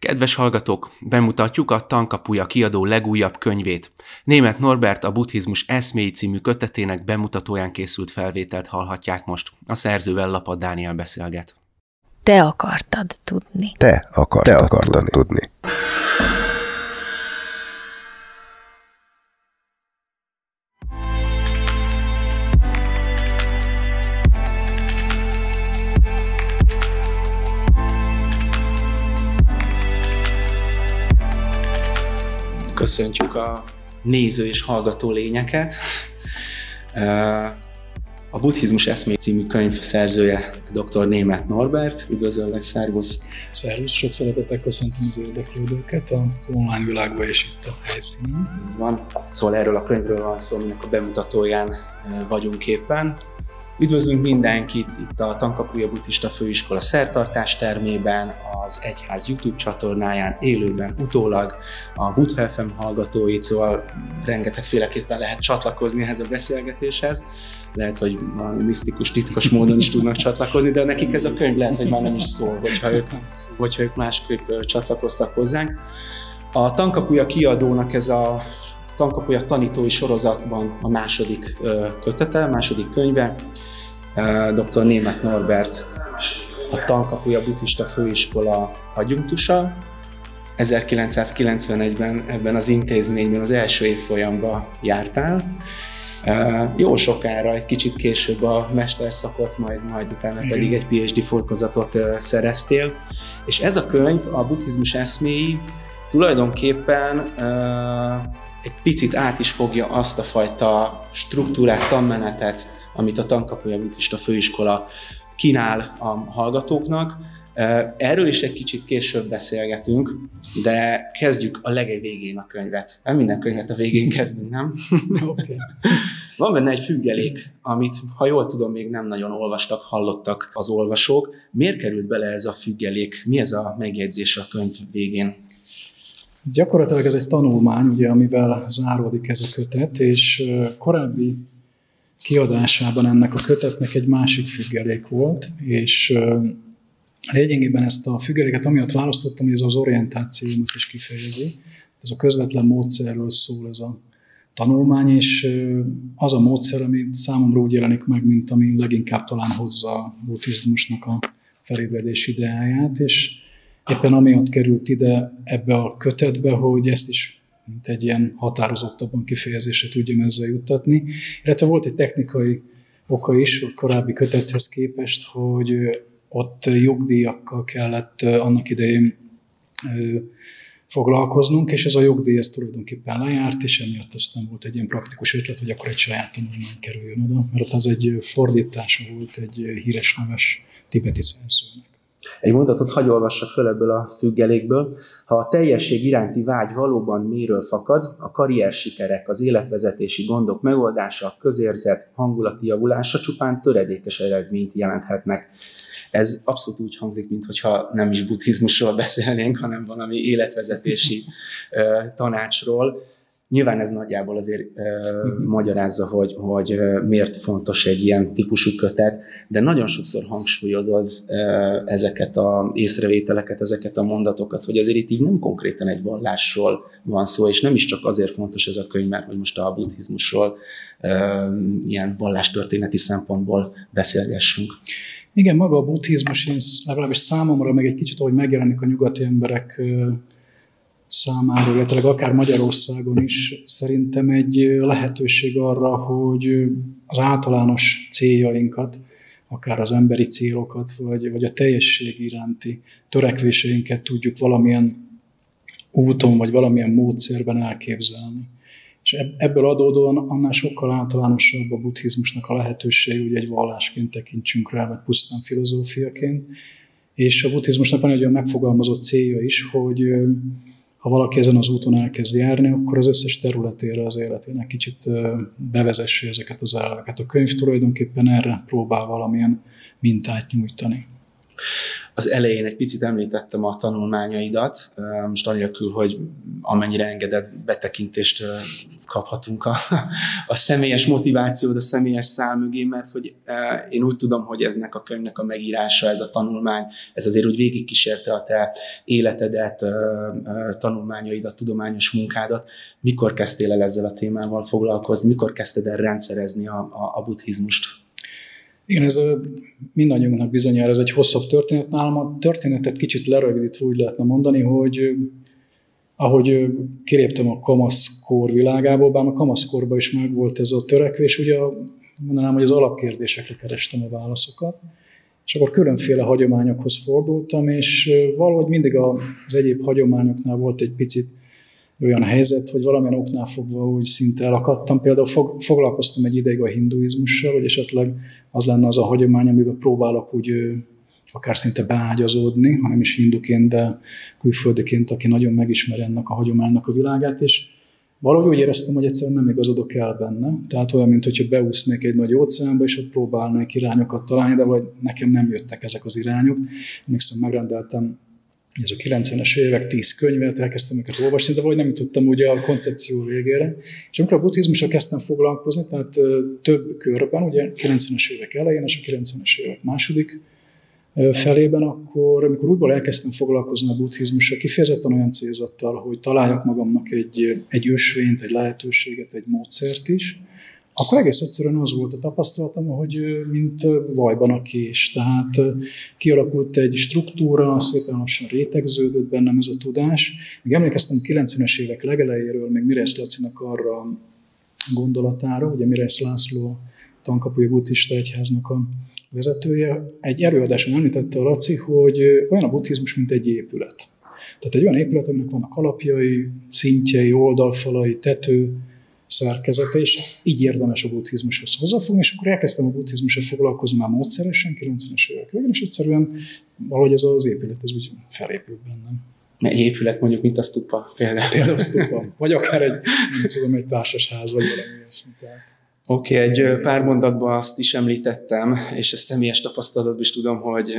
Kedves hallgatók, bemutatjuk a Tankapuja kiadó legújabb könyvét. Német Norbert a Buddhizmus eszméi című kötetének bemutatóján készült felvételt hallhatják most. A szerzővel Lapad Dániel beszélget. Te akartad tudni. Te akartad, Te akartad tudni. tudni. Köszöntjük a néző és hallgató lényeket. A Buddhizmus eszmé című könyv szerzője dr. Német Norbert. Üdvözöllek, szervusz! Szervusz, sok szeretettel köszöntöm az érdeklődőket az online világban és itt a helyszínen. Van, szóval erről a könyvről van szó, aminek a bemutatóján vagyunk éppen. Üdvözlünk mindenkit itt a Tankapuja Buddhista Főiskola szertartás termében, az Egyház YouTube csatornáján, élőben, utólag, a Buddha FM hallgatóit, szóval rengetegféleképpen lehet csatlakozni ehhez a beszélgetéshez. Lehet, hogy misztikus, titkos módon is tudnak csatlakozni, de nekik ez a könyv lehet, hogy már nem is szól, hogyha ők, hogyha ők másképp csatlakoztak hozzánk. A Tankapuja kiadónak ez a Tankapuja tanítói sorozatban a második kötete, második könyve. Dr. Német Norbert a Tankapuja Buddhista Főiskola adjunktusa. 1991-ben ebben az intézményben az első évfolyamban jártál. Jó sokára, egy kicsit később a mesterszakot, majd, majd utána pedig egy PhD fokozatot szereztél. És ez a könyv, a buddhizmus eszméi, tulajdonképpen egy picit át is fogja azt a fajta struktúrát, tanmenetet, amit a Tankapuja Buddhista Főiskola kínál a hallgatóknak. Erről is egy kicsit később beszélgetünk, de kezdjük a legvégén a könyvet. Nem minden könyvet a végén kezdünk, nem? Okay. Van benne egy függelék, amit, ha jól tudom, még nem nagyon olvastak, hallottak az olvasók. Miért került bele ez a függelék? Mi ez a megjegyzés a könyv végén? Gyakorlatilag ez egy tanulmány, ugye, amivel záródik ez a kötet, és korábbi kiadásában ennek a kötetnek egy másik függelék volt, és lényegében ezt a függeléket amiatt választottam, hogy ez az orientációmat is kifejezi. Ez a közvetlen módszerről szól ez a tanulmány, és az a módszer, ami számomra úgy jelenik meg, mint ami leginkább talán hozza a buddhizmusnak a felébredés ideáját, és éppen amiatt került ide ebbe a kötetbe, hogy ezt is mint egy ilyen határozottabban kifejezésre tudjam ezzel juttatni. Illetve volt egy technikai oka is, a korábbi kötethez képest, hogy ott jogdíjakkal kellett annak idején foglalkoznunk, és ez a jogdíj ez tulajdonképpen lejárt, és emiatt aztán volt egy ilyen praktikus ötlet, hogy akkor egy saját tanulmány kerüljön oda, mert az egy fordítása volt egy híres neves tibeti szerzőnek. Egy mondatot hagy olvassak föl ebből a függelékből. Ha a teljesség iránti vágy valóban méről fakad, a karrier sikerek, az életvezetési gondok megoldása, a közérzet, hangulati javulása csupán töredékes eredményt jelenthetnek. Ez abszolút úgy hangzik, mintha nem is buddhizmusról beszélnénk, hanem valami életvezetési tanácsról. Nyilván ez nagyjából azért uh, magyarázza, hogy, hogy uh, miért fontos egy ilyen típusú kötet, de nagyon sokszor hangsúlyozod uh, ezeket a észrevételeket, ezeket a mondatokat, hogy azért itt így nem konkrétan egy vallásról van szó, és nem is csak azért fontos ez a könyv, mert hogy most a buddhizmusról uh, ilyen vallástörténeti szempontból beszélgessünk. Igen, maga a buddhizmus, legalábbis számomra meg egy kicsit, ahogy megjelenik a nyugati emberek számára, illetve akár Magyarországon is szerintem egy lehetőség arra, hogy az általános céljainkat, akár az emberi célokat, vagy, vagy a teljesség iránti törekvéseinket tudjuk valamilyen úton, vagy valamilyen módszerben elképzelni. És ebből adódóan annál sokkal általánosabb a buddhizmusnak a lehetőség, hogy egy vallásként tekintsünk rá, vagy pusztán filozófiaként. És a buddhizmusnak van egy olyan megfogalmazott célja is, hogy ha valaki ezen az úton elkezd járni, akkor az összes területére az életének kicsit bevezesse ezeket az elveket. A könyv tulajdonképpen erre próbál valamilyen mintát nyújtani. Az elején egy picit említettem a tanulmányaidat, most anélkül, hogy amennyire engedett betekintést kaphatunk a, a személyes motivációd, a személyes szál mögé, mert hogy én úgy tudom, hogy eznek a könyvnek a megírása, ez a tanulmány, ez azért úgy végigkísérte a te életedet, tanulmányaidat, tudományos munkádat. Mikor kezdtél el ezzel a témával foglalkozni, mikor kezdted el rendszerezni a, a, a buddhizmust? Igen, ez mindannyiunknak bizonyára ez egy hosszabb történet. Nálam a történetet kicsit lerövidítve úgy lehetne mondani, hogy ahogy kiléptem a kamaszkor világából, bár a kamaszkorban is megvolt ez a törekvés, ugye mondanám, hogy az alapkérdésekre kerestem a válaszokat, és akkor különféle hagyományokhoz fordultam, és valahogy mindig az egyéb hagyományoknál volt egy picit olyan helyzet, hogy valamilyen oknál fogva úgy szinte elakadtam. Például fog, foglalkoztam egy ideig a hinduizmussal, hogy esetleg az lenne az a hagyomány, amiben próbálok úgy akár szinte beágyazódni, hanem is hinduként, de külföldiként, aki nagyon megismeri ennek a hagyománynak a világát, és valahogy úgy éreztem, hogy egyszerűen nem igazodok el benne. Tehát olyan, mint hogyha beúsznék egy nagy óceánba, és ott próbálnék irányokat találni, de vagy nekem nem jöttek ezek az irányok. Emlékszem, megrendeltem ez a 90-es évek tíz könyvet, elkezdtem őket olvasni, de vagy nem jutottam ugye a koncepció végére. És amikor a buddhizmusra kezdtem foglalkozni, tehát több körben, ugye 90-es évek elején és a 90-es évek második felében, akkor amikor újból elkezdtem foglalkozni a buddhizmussal, kifejezetten olyan célzattal, hogy találjak magamnak egy, egy ösvényt, egy lehetőséget, egy módszert is, akkor egész egyszerűen az volt a tapasztalatom, hogy mint vajban a kés. Tehát kialakult egy struktúra, szépen lassan rétegződött bennem ez a tudás. Még emlékeztem 90-es évek legelejéről, még Miresz Lacinak arra gondolatára, ugye Miresz László tankapuja buddhista egyháznak a vezetője, egy előadáson említette a Laci, hogy olyan a buddhizmus, mint egy épület. Tehát egy olyan épület, aminek vannak alapjai, szintjei, oldalfalai, tető, szerkezete, és így érdemes a buddhizmushoz hozzáfogni, és akkor elkezdtem a buddhizmusra foglalkozni már módszeresen, 90-es évek végén, és egyszerűen valahogy ez az épület, ez úgy felépült bennem. Egy épület mondjuk, mint a stupa például. Például a stupa. Vagy akár egy, nem tudom, egy társasház, vagy valami ilyesmi. Oké, okay, egy pár mondatban azt is említettem, és ezt személyes tapasztalatban is tudom, hogy,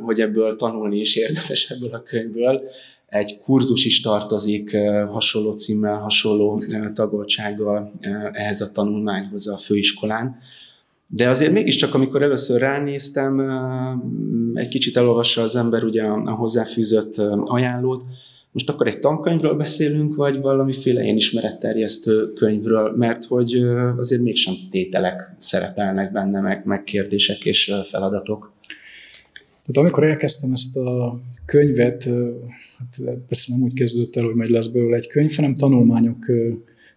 hogy ebből tanulni is érdemes ebből a könyvből egy kurzus is tartozik hasonló címmel, hasonló tagoltsággal ehhez a tanulmányhoz a főiskolán. De azért mégiscsak, amikor először ránéztem, egy kicsit elolvassa az ember ugye a hozzáfűzött ajánlót, most akkor egy tankönyvről beszélünk, vagy valamiféle én ismeretterjesztő könyvről, mert hogy azért mégsem tételek szerepelnek benne, meg, meg kérdések és feladatok. Tehát amikor elkezdtem ezt a könyvet hát persze nem úgy kezdődött el, hogy majd lesz belőle egy könyv, hanem tanulmányok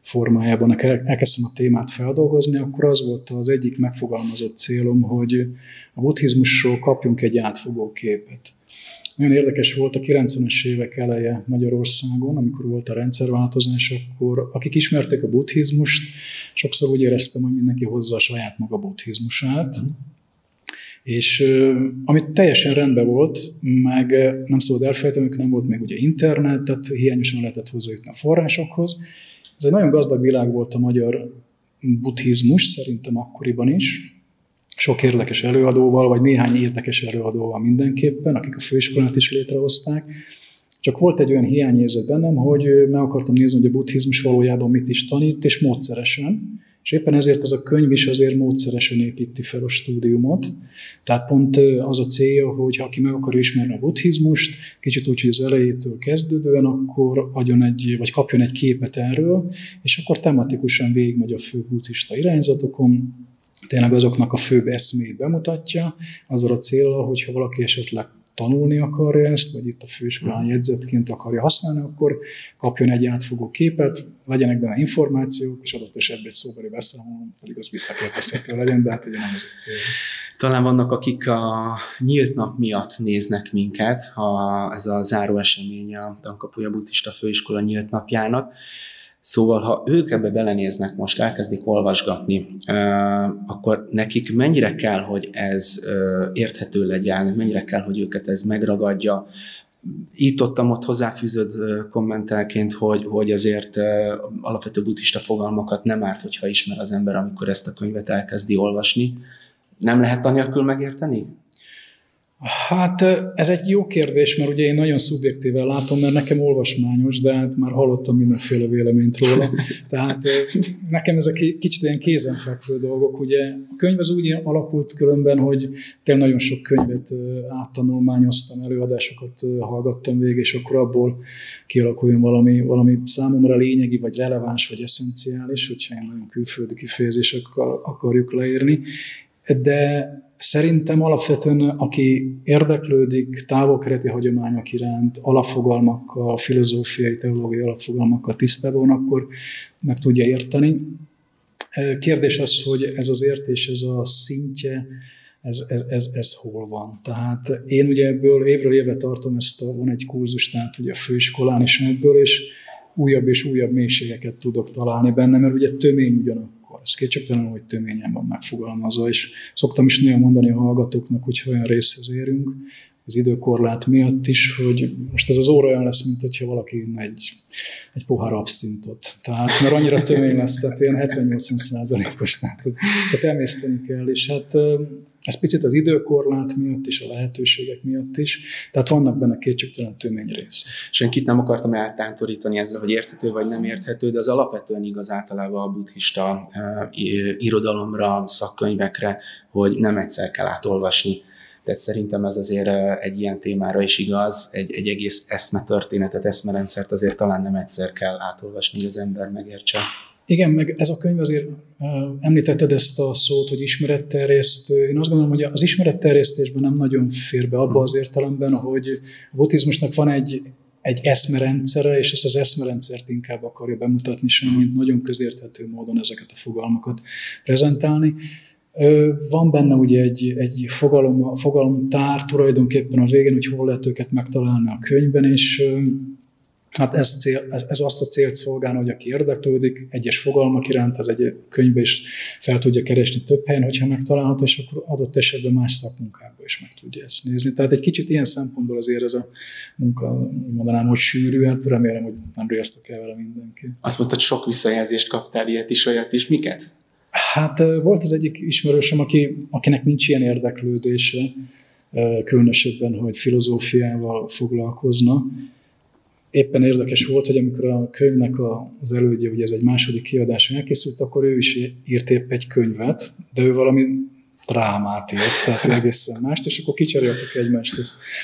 formájában elkezdtem a témát feldolgozni, akkor az volt az egyik megfogalmazott célom, hogy a buddhizmusról kapjunk egy átfogó képet. Nagyon érdekes volt a 90-es évek eleje Magyarországon, amikor volt a rendszerváltozás, akkor akik ismerték a buddhizmust, sokszor úgy éreztem, hogy mindenki hozza a saját maga buddhizmusát, és amit teljesen rendben volt, meg nem szabad elfelejteni, hogy nem volt még ugye internet, tehát hiányosan lehetett hozzájutni a forrásokhoz. Ez egy nagyon gazdag világ volt a magyar buddhizmus, szerintem akkoriban is. Sok érdekes előadóval, vagy néhány érdekes előadóval mindenképpen, akik a főiskolát is létrehozták. Csak volt egy olyan hiányérzet bennem, hogy meg akartam nézni, hogy a buddhizmus valójában mit is tanít, és módszeresen. És éppen ezért ez a könyv is azért módszeresen építi fel a stúdiumot. Tehát pont az a célja, hogy ha aki meg akarja ismerni a buddhizmust, kicsit úgy, hogy az elejétől kezdődően, akkor adjon egy, vagy kapjon egy képet erről, és akkor tematikusan végigmegy a fő buddhista irányzatokon, tényleg azoknak a főbb eszmét bemutatja, azzal a célral, hogyha valaki esetleg tanulni akarja ezt, vagy itt a főiskolán hmm. jegyzetként akarja használni, akkor kapjon egy átfogó képet, legyenek benne információk, és adott esetben egy szóbeli beszámoló, pedig az visszakérdezhető legyen, de hát ugye nem ez a cél. Talán vannak, akik a nyílt nap miatt néznek minket, ha ez a záró esemény a Tankapuja Buddhista Főiskola nyílt napjának. Szóval, ha ők ebbe belenéznek most, elkezdik olvasgatni, akkor nekik mennyire kell, hogy ez érthető legyen, mennyire kell, hogy őket ez megragadja. Itt ott ott hozzáfűzött kommentelként, hogy, hogy azért alapvető buddhista fogalmakat nem árt, hogyha ismer az ember, amikor ezt a könyvet elkezdi olvasni. Nem lehet anélkül megérteni? Hát ez egy jó kérdés, mert ugye én nagyon szubjektíven látom, mert nekem olvasmányos, de hát már hallottam mindenféle véleményt róla. Tehát nekem ezek kicsit ilyen kézenfekvő dolgok. Ugye a könyv az úgy alakult különben, hogy tényleg nagyon sok könyvet áttanulmányoztam, előadásokat hallgattam végig, és akkor abból kialakuljon valami, valami számomra lényegi, vagy releváns, vagy eszenciális, hogyha ilyen nagyon külföldi kifejezésekkel akarjuk leírni. De Szerintem alapvetően, aki érdeklődik távolkereti hagyományok iránt, alapfogalmakkal, filozófiai, teológiai alapfogalmakkal tisztában, akkor meg tudja érteni. Kérdés az, hogy ez az értés, ez a szintje, ez, ez, ez, ez hol van. Tehát én ugye ebből évről évre tartom ezt a, van egy kurzus, tehát ugye a főiskolán is ebből, és újabb és újabb mélységeket tudok találni benne, mert ugye tömény ugyanak ez kétségtelenül, hogy töményen van megfogalmazva, és szoktam is néha mondani a hallgatóknak, hogy olyan részhez érünk, az időkorlát miatt is, hogy most ez az óra olyan lesz, mint hogyha valaki egy, egy pohár abszintot. Tehát, mert annyira tömény lesz, tehát ilyen 70-80 százalékos, tehát, tehát emészteni kell, és hát ez picit az időkorlát miatt is, a lehetőségek miatt is, tehát vannak benne kétségtelen tömény rész. Senkit nem akartam eltántorítani ezzel, hogy érthető vagy nem érthető, de az alapvetően igaz általában a buddhista uh, irodalomra, szakkönyvekre, hogy nem egyszer kell átolvasni. Tehát szerintem ez azért egy ilyen témára is igaz, egy, egy egész eszmetörténetet, eszmerendszert azért talán nem egyszer kell átolvasni, hogy az ember megértse. Igen, meg ez a könyv azért említetted ezt a szót, hogy ismeretterjesztő. Én azt gondolom, hogy az ismeretterjesztésben nem nagyon fér be abba az értelemben, hogy a buddhizmusnak van egy, egy eszmerendszere, és ezt az eszmerendszert inkább akarja bemutatni, sem, mint nagyon közérthető módon ezeket a fogalmakat prezentálni. Van benne ugye egy, egy fogalom, fogalomtár tulajdonképpen a végén, hogy hol lehet őket megtalálni a könyvben, és Hát ez, cél, ez, ez azt a célt szolgál, hogy aki érdeklődik egyes fogalmak iránt, az egy könyvbe is fel tudja keresni több helyen, hogyha megtalálható, és akkor adott esetben más szakmunkában is meg tudja ezt nézni. Tehát egy kicsit ilyen szempontból azért ez a munka, mondanám, hogy sűrű, hát remélem, hogy nem riasztok el vele mindenki. Azt mondtad, sok visszajelzést kaptál ilyet is, olyat is. Miket? Hát volt az egyik ismerősöm, aki, akinek nincs ilyen érdeklődése, különösebben, hogy filozófiával foglalkozna, éppen érdekes volt, hogy amikor a könyvnek az elődje, ugye ez egy második kiadás elkészült, akkor ő is írt épp egy könyvet, de ő valami drámát írt, tehát egészen mást, és akkor kicseréltük egymást,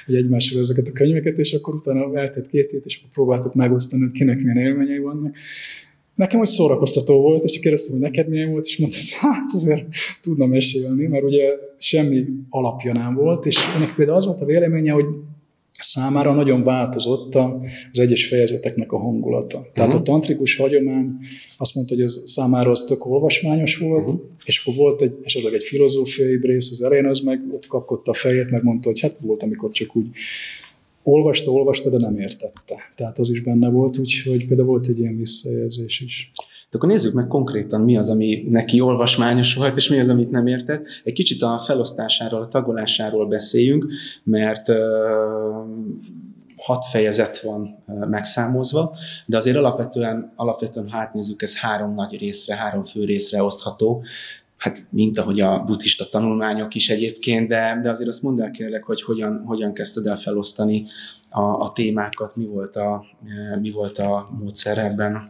hogy egymásról ezeket a könyveket, és akkor utána eltett két hét, és akkor próbáltuk megosztani, hogy kinek milyen élményei vannak. Nekem hogy szórakoztató volt, és kérdeztem, hogy neked milyen volt, és mondta, hogy hát azért tudna mesélni, mert ugye semmi alapja nem volt, és ennek például az volt a véleménye, hogy számára nagyon változott az egyes fejezeteknek a hangulata. Uh-huh. Tehát a tantrikus hagyomány azt mondta, hogy az számára az tök olvasmányos volt, uh-huh. és akkor volt egy, esetleg egy filozófiai rész az elején, az meg ott kapkodta a fejét, meg mondta, hogy hát volt, amikor csak úgy olvasta, olvasta, de nem értette. Tehát az is benne volt, úgyhogy például volt egy ilyen visszajelzés is. De akkor nézzük meg konkrétan, mi az, ami neki olvasmányos volt, és mi az, amit nem értett. Egy kicsit a felosztásáról, a tagolásáról beszéljünk, mert hat fejezet van megszámozva, de azért alapvetően, alapvetően hát nézzük, ez három nagy részre, három fő részre osztható, hát mint ahogy a buddhista tanulmányok is egyébként, de, de azért azt mondd el kérlek, hogy hogyan, hogyan kezdted el felosztani a, a témákat, mi volt a, mi volt a módszer ebben.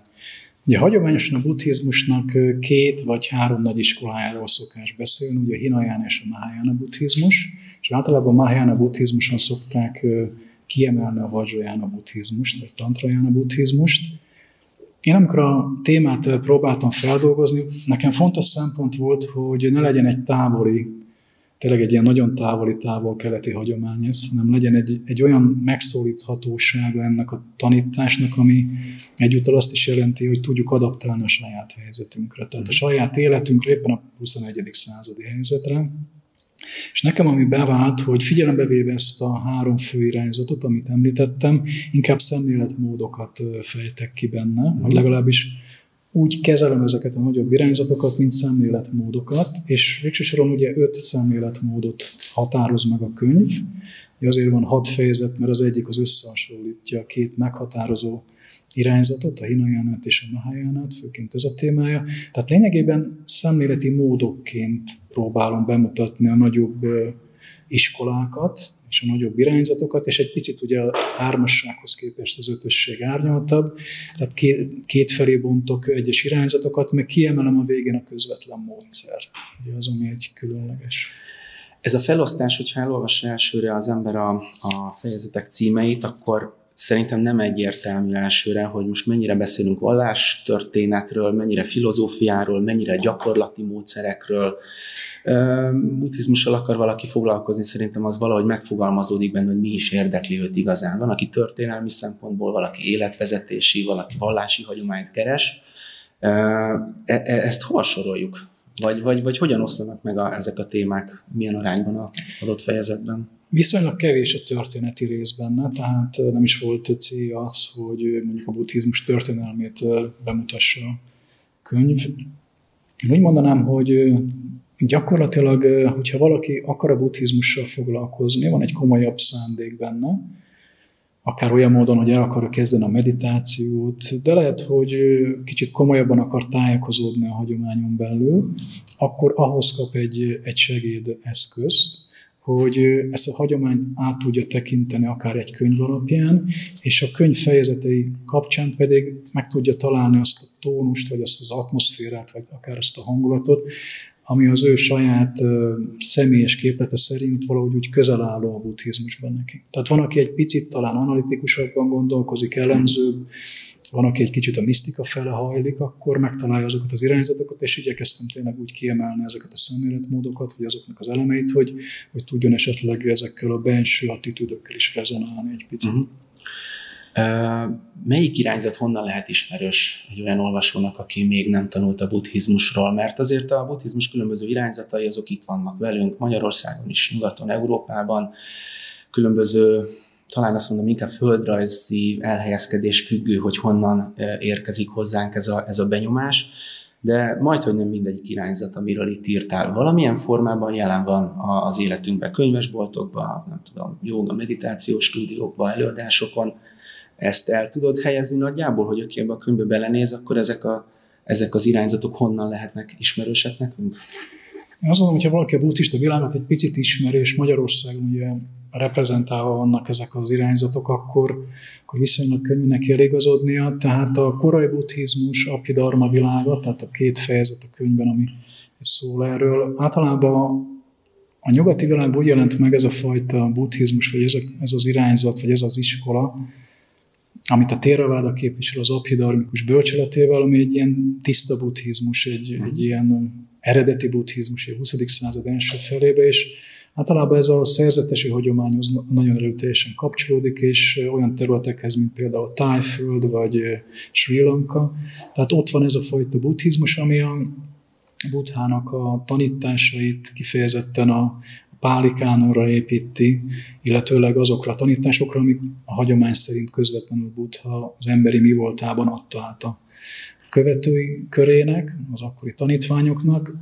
Ugye hagyományosan a buddhizmusnak két vagy három nagy iskolájáról szokás beszélni, ugye a Hinayana és a Mahayana buddhizmus, és általában a Mahayana buddhizmuson szokták kiemelni a Vajrayana buddhizmust, vagy Tantrayana buddhizmust. Én amikor a témát próbáltam feldolgozni, nekem fontos szempont volt, hogy ne legyen egy távoli tényleg egy ilyen nagyon távoli távol-keleti hagyomány ez, hanem legyen egy, egy olyan megszólíthatósága ennek a tanításnak, ami egyúttal azt is jelenti, hogy tudjuk adaptálni a saját helyzetünkre. Tehát a saját életünkre, éppen a 21. századi helyzetre. És nekem ami bevált, hogy figyelembe véve ezt a három fő irányzatot, amit említettem, inkább szemléletmódokat fejtek ki benne, vagy legalábbis úgy kezelem ezeket a nagyobb irányzatokat, mint szemléletmódokat, és végső soron ugye öt szemléletmódot határoz meg a könyv. Azért van hat fejezet, mert az egyik az összehasonlítja a két meghatározó irányzatot, a Hinayánát és a Mahayánát, főként ez a témája. Tehát lényegében szemléleti módokként próbálom bemutatni a nagyobb iskolákat, és a nagyobb irányzatokat, és egy picit ugye a hármassághoz képest az ötösség árnyaltabb, tehát két, két felé bontok egyes irányzatokat, meg kiemelem a végén a közvetlen módszert, ugye az, ami egy különleges. Ez a felosztás, hogyha elolvassa elsőre az ember a, a fejezetek címeit, akkor szerintem nem egyértelmű elsőre, hogy most mennyire beszélünk vallástörténetről, mennyire filozófiáról, mennyire gyakorlati módszerekről. Buddhizmussal akar valaki foglalkozni, szerintem az valahogy megfogalmazódik benne, hogy mi is érdekli őt igazán. Van, aki történelmi szempontból, valaki életvezetési, valaki vallási hagyományt keres. E- e- ezt hol soroljuk? Vagy, vagy, vagy hogyan oszlanak meg a, ezek a témák, milyen arányban a adott fejezetben? Viszonylag kevés a történeti rész benne, tehát nem is volt célja az, hogy mondjuk a buddhizmus történelmét bemutassa a könyv. Úgy mondanám, hogy gyakorlatilag, hogyha valaki akar a buddhizmussal foglalkozni, van egy komolyabb szándék benne, akár olyan módon, hogy el akar kezdeni a meditációt, de lehet, hogy kicsit komolyabban akar tájékozódni a hagyományon belül, akkor ahhoz kap egy, egy segédeszközt, hogy ezt a hagyományt át tudja tekinteni akár egy könyv alapján, és a könyv fejezetei kapcsán pedig meg tudja találni azt a tónust, vagy azt az atmoszférát, vagy akár azt a hangulatot, ami az ő saját személyes képlete szerint valahogy úgy közel álló a buddhizmusban neki. Tehát van, aki egy picit talán analitikusabban gondolkozik, elemzőbb, van, aki egy kicsit a misztika fele hajlik, akkor megtalálja azokat az irányzatokat, és igyekeztem tényleg úgy kiemelni ezeket a szemléletmódokat, vagy azoknak az elemeit, hogy, hogy tudjon esetleg ezekkel a benső attitűdökkel is rezonálni egy picit. Uh-huh. Melyik irányzat honnan lehet ismerős egy olyan olvasónak, aki még nem tanult a buddhizmusról? Mert azért a buddhizmus különböző irányzatai azok itt vannak velünk, Magyarországon is, nyugaton, Európában, különböző, talán azt mondom, inkább földrajzi elhelyezkedés függő, hogy honnan érkezik hozzánk ez a, ez a benyomás, de majd, hogy nem mindegyik irányzat, amiről itt írtál, valamilyen formában jelen van az életünkben, könyvesboltokban, nem tudom, joga, meditációs stúdiókban, előadásokon, ezt el tudod helyezni nagyjából, hogy aki ebbe a könyvbe belenéz, akkor ezek, a, ezek az irányzatok honnan lehetnek ismerősek nekünk? Én azt mondom, hogyha valaki a buddhista világot egy picit ismeri, és Magyarországon ugye reprezentálva vannak ezek az irányzatok, akkor, akkor viszonylag könnyű neki eligazodnia. Tehát a korai buddhizmus, Abhidharma világa, tehát a két fejezet a könyvben, ami szól erről, általában a nyugati világban úgy jelent meg ez a fajta buddhizmus, vagy ez, a, ez az irányzat, vagy ez az iskola, amit a Theravada képvisel az abhidarmikus bölcseletével, ami egy ilyen tiszta buddhizmus, egy, egy ilyen eredeti buddhizmus, a 20. század első felébe, és általában ez a szerzetesi hagyományhoz nagyon erőteljesen kapcsolódik, és olyan területekhez, mint például Tájföld vagy Sri Lanka. Tehát ott van ez a fajta buddhizmus, ami a Buddhának a tanításait kifejezetten a, pálikánóra építi, illetőleg azokra a tanításokra, amik a hagyomány szerint közvetlenül Buddha az emberi mi voltában adta át a követői körének, az akkori tanítványoknak.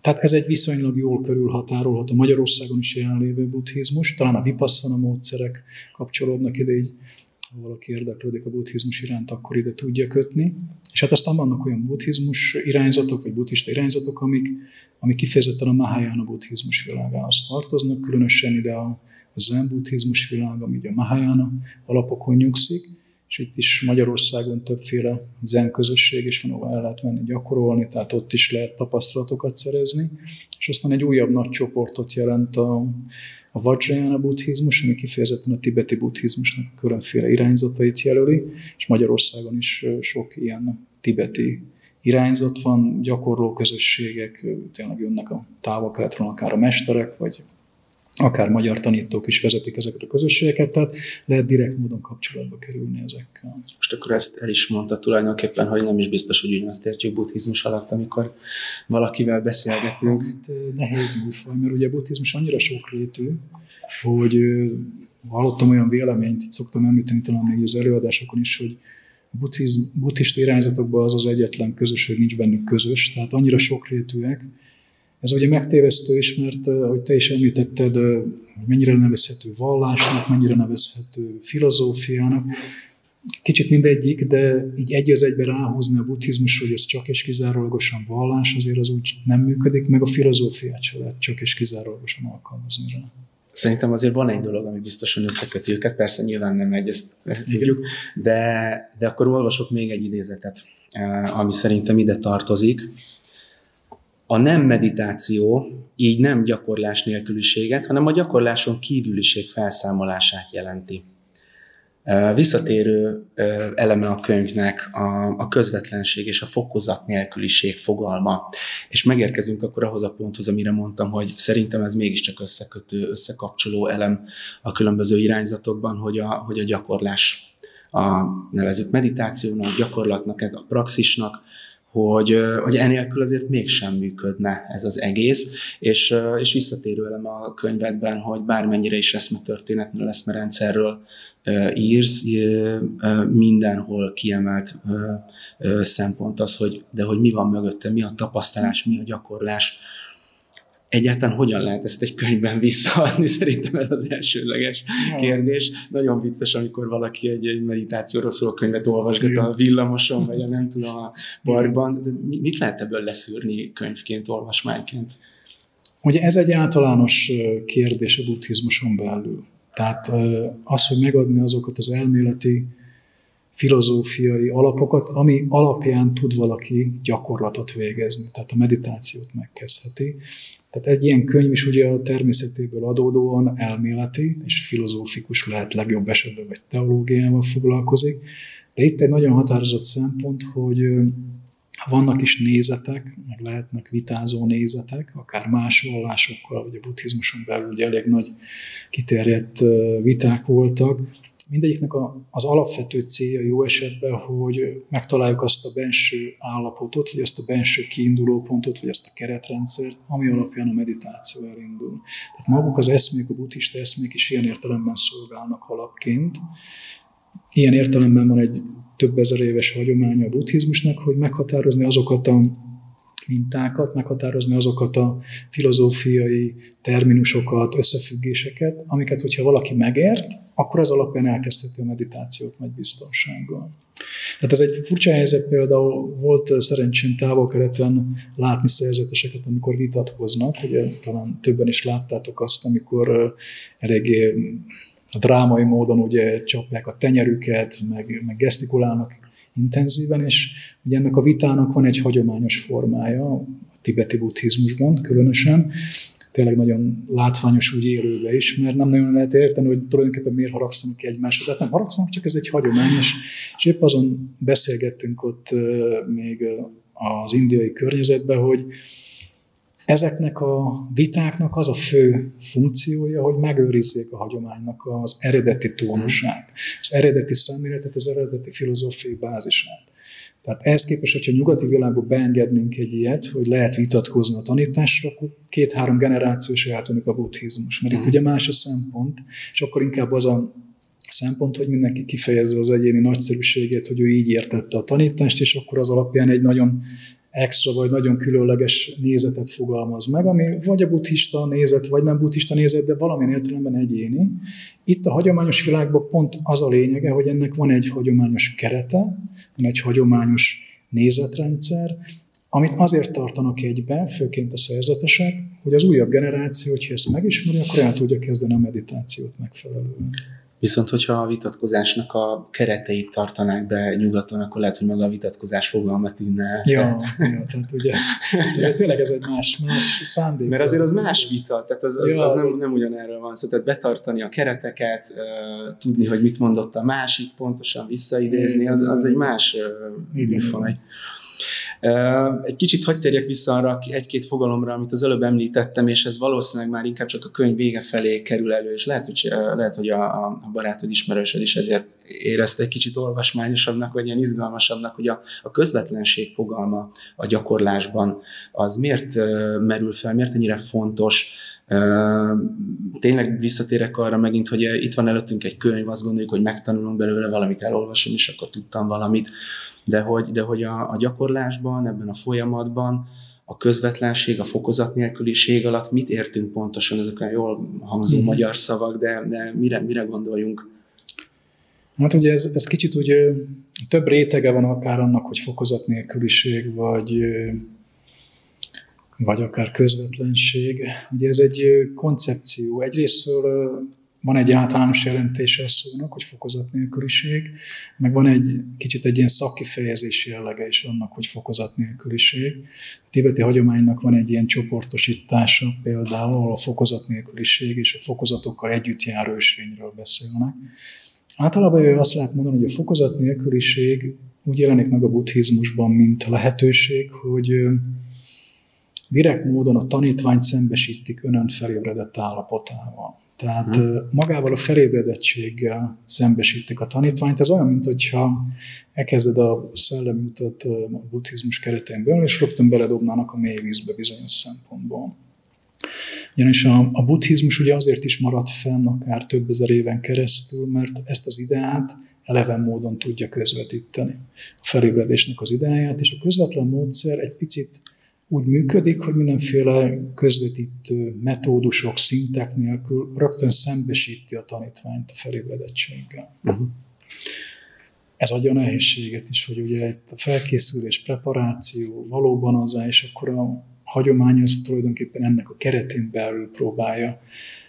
Tehát ez egy viszonylag jól körülhatárolható Magyarországon is jelenlévő buddhizmus, talán a vipasszana módszerek kapcsolódnak ide így ha valaki érdeklődik a buddhizmus iránt, akkor ide tudja kötni. És hát aztán vannak olyan buddhizmus irányzatok, vagy buddhista irányzatok, amik, amik kifejezetten a Mahayana buddhizmus világához tartoznak, különösen ide a, a zen buddhizmus világ, ami ugye a Mahayana alapokon nyugszik, és itt is Magyarországon többféle zen közösség is van, ahol el lehet menni gyakorolni, tehát ott is lehet tapasztalatokat szerezni, és aztán egy újabb nagy csoportot jelent a a Vajrayana buddhizmus, ami kifejezetten a tibeti buddhizmusnak különféle irányzatait jelöli, és Magyarországon is sok ilyen tibeti irányzat van, gyakorló közösségek, tényleg jönnek a távol akár a mesterek, vagy akár magyar tanítók is vezetik ezeket a közösségeket, tehát lehet direkt módon kapcsolatba kerülni ezekkel. Most akkor ezt el is mondta tulajdonképpen, hogy nem is biztos, hogy ugyanazt értjük buddhizmus alatt, amikor valakivel beszélgetünk. Hát, nehéz műfaj, mert ugye a buddhizmus annyira sokrétű, hogy hallottam olyan véleményt, itt szoktam említeni talán még az előadásokon is, hogy buddhista irányzatokban az az egyetlen közös, hogy nincs bennük közös, tehát annyira sokrétűek, ez ugye megtévesztő is, mert ahogy te is említetted, mennyire nevezhető vallásnak, mennyire nevezhető filozófiának. kicsit mindegyik, de így egy az egybe ráhúzni a buddhizmus, hogy ez csak és kizárólagosan vallás, azért az úgy nem működik, meg a filozófiát se lehet csak és kizárólagosan alkalmazni rá. Szerintem azért van egy dolog, ami biztosan összeköti őket, persze nyilván nem egy, ezt tudjuk, de, de akkor olvasok még egy idézetet, eh, ami szerintem ide tartozik. A nem meditáció így nem gyakorlás nélküliséget, hanem a gyakorláson kívüliség felszámolását jelenti. Visszatérő eleme a könyvnek a, a közvetlenség és a fokozat nélküliség fogalma. És megérkezünk akkor ahhoz a ponthoz, amire mondtam, hogy szerintem ez mégiscsak összekötő, összekapcsoló elem a különböző irányzatokban, hogy a, hogy a gyakorlás, a nevezük meditációnak, gyakorlatnak, a praxisnak, hogy, hogy enélkül azért mégsem működne ez az egész, és, és visszatérő elem a könyvedben, hogy bármennyire is eszmetörténetről, eszmerendszerről írsz, mindenhol kiemelt szempont az, hogy de hogy mi van mögötte, mi a tapasztalás, mi a gyakorlás, egyáltalán hogyan lehet ezt egy könyvben visszaadni? Szerintem ez az elsőleges kérdés. Nagyon vicces, amikor valaki egy, egy meditációról szóló könyvet olvasgat a villamoson, vagy a nem tudom, a parkban. De mit lehet ebből leszűrni könyvként, olvasmányként? Ugye ez egy általános kérdés a buddhizmuson belül. Tehát az, hogy megadni azokat az elméleti, filozófiai alapokat, ami alapján tud valaki gyakorlatot végezni, tehát a meditációt megkezdheti. Tehát egy ilyen könyv is ugye a természetéből adódóan elméleti és filozófikus lehet legjobb esetben, vagy teológiával foglalkozik, de itt egy nagyon határozott szempont, hogy vannak is nézetek, meg lehetnek vitázó nézetek, akár más vallásokkal, vagy a buddhizmuson belül ugye elég nagy kiterjedt viták voltak. Mindegyiknek az alapvető célja jó esetben, hogy megtaláljuk azt a benső állapotot, vagy azt a benső kiinduló pontot, vagy azt a keretrendszert, ami alapján a meditáció elindul. Tehát maguk az eszmék, a buddhista eszmék is ilyen értelemben szolgálnak alapként. Ilyen értelemben van egy több ezer éves hagyománya a buddhizmusnak, hogy meghatározni azokat a mintákat, meghatározni azokat a filozófiai terminusokat, összefüggéseket, amiket, hogyha valaki megért, akkor az alapján elkezdheti a meditációt nagy biztonsággal. Tehát ez egy furcsa helyzet, például volt szerencsém távol-keleten látni szerzeteseket, amikor vitatkoznak, ugye talán többen is láttátok azt, amikor eléggé a drámai módon ugye csapják a tenyerüket, meg, meg gesztikulálnak intenzíven, és ugye ennek a vitának van egy hagyományos formája, a tibeti buddhizmusban különösen, tényleg nagyon látványos úgy élőbe is, mert nem nagyon lehet érteni, hogy tulajdonképpen miért haragszanak ki egymásra. Tehát nem haragszanak, csak ez egy hagyomány, és, és épp azon beszélgettünk ott még az indiai környezetben, hogy Ezeknek a vitáknak az a fő funkciója, hogy megőrizzék a hagyománynak az eredeti tónusát, az eredeti szemléletet, az eredeti filozófiai bázisát. Tehát ehhez képest, hogyha nyugati világban beengednénk egy ilyet, hogy lehet vitatkozni a tanításra, akkor két-három generáció is eltűnik a buddhizmus. Mert itt ugye más a szempont, és akkor inkább az a szempont, hogy mindenki kifejezze az egyéni nagyszerűségét, hogy ő így értette a tanítást, és akkor az alapján egy nagyon extra vagy nagyon különleges nézetet fogalmaz meg, ami vagy a buddhista nézet, vagy nem buddhista nézet, de valamilyen értelemben egyéni. Itt a hagyományos világban pont az a lényege, hogy ennek van egy hagyományos kerete, van egy hagyományos nézetrendszer, amit azért tartanak egybe, főként a szerzetesek, hogy az újabb generáció, hogyha ezt megismeri, akkor el tudja kezdeni a meditációt megfelelően. Viszont, hogyha a vitatkozásnak a kereteit tartanák be nyugaton, akkor lehet, hogy maga a vitatkozás fogalma tűnne. Ja, tehát, ja, tehát ugye, ugye tényleg ez egy más, más szándék. Mert azért az más vita, tehát az, az, ja, az, az nem, nem ugyanerről van szó. Tehát betartani a kereteket, tudni, hogy mit mondott a másik, pontosan visszaidézni, az, az egy más műfaj. Egy kicsit hagyd térjek vissza arra egy-két fogalomra, amit az előbb említettem, és ez valószínűleg már inkább csak a könyv vége felé kerül elő, és lehet, hogy, lehet, hogy a, a barátod ismerősöd is ezért érezte egy kicsit olvasmányosabbnak, vagy ilyen izgalmasabbnak, hogy a, a közvetlenség fogalma a gyakorlásban az miért merül fel, miért ennyire fontos, Tényleg visszatérek arra megint, hogy itt van előttünk egy könyv, azt gondoljuk, hogy megtanulunk belőle valamit, elolvasom, és akkor tudtam valamit de hogy, de hogy a, a gyakorlásban, ebben a folyamatban a közvetlenség, a fokozat nélküliség alatt mit értünk pontosan, ezek olyan jól hangzó mm. magyar szavak, de, de mire, mire gondoljunk? Hát ugye ez, ez kicsit úgy több rétege van akár annak, hogy fokozat nélküliség, vagy, vagy akár közvetlenség. Ugye ez egy koncepció. Egyrésztől van egy általános jelentése a szónak, hogy fokozat nélküliség, meg van egy kicsit egy ilyen szakkifejezési jellege is annak, hogy fokozat nélküliség. A tibeti hagyománynak van egy ilyen csoportosítása például, ahol a fokozat nélküliség és a fokozatokkal együtt járó ösvényről beszélnek. Általában azt lehet mondani, hogy a fokozat nélküliség úgy jelenik meg a buddhizmusban, mint lehetőség, hogy direkt módon a tanítványt szembesítik önönt felébredett állapotával. Tehát hmm. magával a felébredettséggel szembesítik a tanítványt. Ez olyan, mint hogyha elkezded a szellemi utat a buddhizmus keretein belül, és rögtön beledobnának a mély vízbe bizonyos szempontból. Ugyanis a, a buddhizmus ugye azért is maradt fenn akár több ezer éven keresztül, mert ezt az ideát eleven módon tudja közvetíteni. A felébredésnek az ideáját, és a közvetlen módszer egy picit úgy működik, hogy mindenféle közvetítő metódusok, szintek nélkül rögtön szembesíti a tanítványt a felébredettséggel. Uh-huh. Ez adja a nehézséget is, hogy ugye egy felkészülés, preparáció valóban az és akkor a hagyomány az tulajdonképpen ennek a keretén belül próbálja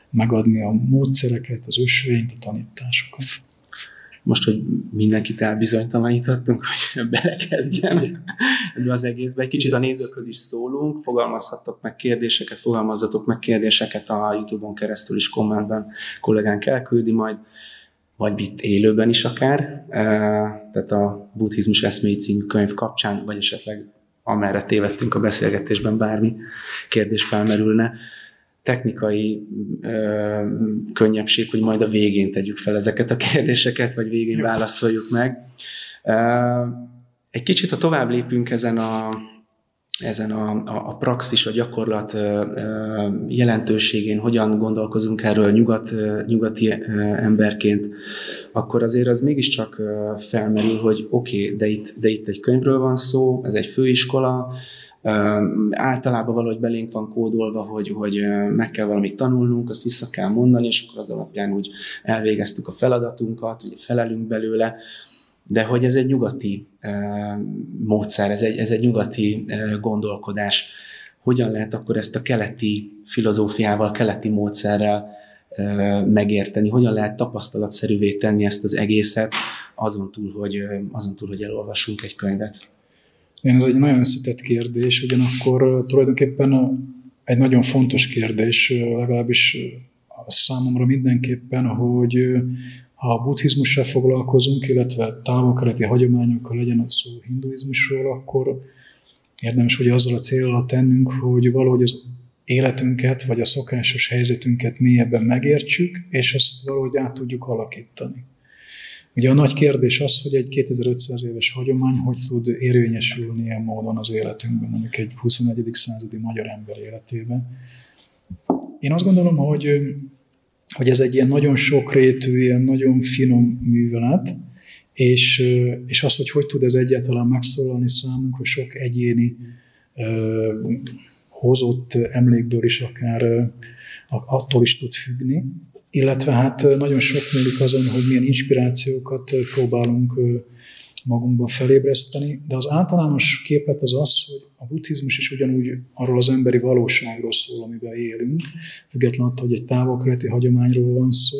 megadni a módszereket, az ösvényt, a tanításokat most, hogy mindenkit elbizonytalanítottunk, hogy belekezdjen ebbe az egészbe. Egy kicsit a nézőkhöz is szólunk, fogalmazhattok meg kérdéseket, fogalmazzatok meg kérdéseket a YouTube-on keresztül is kommentben kollégánk elküldi majd, vagy itt élőben is akár. Tehát a Buddhizmus eszmély című könyv kapcsán, vagy esetleg amerre tévedtünk a beszélgetésben, bármi kérdés felmerülne technikai ö, könnyebbség, hogy majd a végén tegyük fel ezeket a kérdéseket, vagy végén válaszoljuk meg. Egy kicsit, ha tovább lépünk ezen a, ezen a, a, a praxis, a gyakorlat jelentőségén, hogyan gondolkozunk erről nyugat, nyugati emberként, akkor azért az mégiscsak felmerül, hogy oké, okay, de, itt, de itt egy könyvről van szó, ez egy főiskola, általában valahogy belénk van kódolva, hogy, hogy meg kell valamit tanulnunk, azt vissza kell mondani, és akkor az alapján úgy elvégeztük a feladatunkat, ugye felelünk belőle, de hogy ez egy nyugati módszer, ez egy, ez egy nyugati gondolkodás. Hogyan lehet akkor ezt a keleti filozófiával, keleti módszerrel megérteni, hogyan lehet tapasztalatszerűvé tenni ezt az egészet, azon túl, hogy, azon túl, hogy elolvasunk egy könyvet. Igen, ez egy nagyon összetett kérdés, ugyanakkor tulajdonképpen egy nagyon fontos kérdés, legalábbis számomra mindenképpen, hogy ha a buddhizmussal foglalkozunk, illetve távolkeleti hagyományokkal legyen szó hinduizmusról, akkor érdemes hogy azzal a célral tennünk, hogy valahogy az életünket, vagy a szokásos helyzetünket mélyebben megértsük, és ezt valahogy át tudjuk alakítani. Ugye a nagy kérdés az, hogy egy 2500 éves hagyomány hogy tud érvényesülni ilyen módon az életünkben, mondjuk egy 21. századi magyar ember életében. Én azt gondolom, hogy, hogy ez egy ilyen nagyon sokrétű, ilyen nagyon finom művelet, és, és az, hogy hogy tud ez egyáltalán megszólalni számunkra, sok egyéni hozott emlékből is akár attól is tud függni, illetve hát nagyon sok múlik azon, hogy milyen inspirációkat próbálunk magunkban felébreszteni, de az általános képet az az, hogy a buddhizmus is ugyanúgy arról az emberi valóságról szól, amiben élünk, függetlenül attól, hogy egy távolkeleti hagyományról van szó,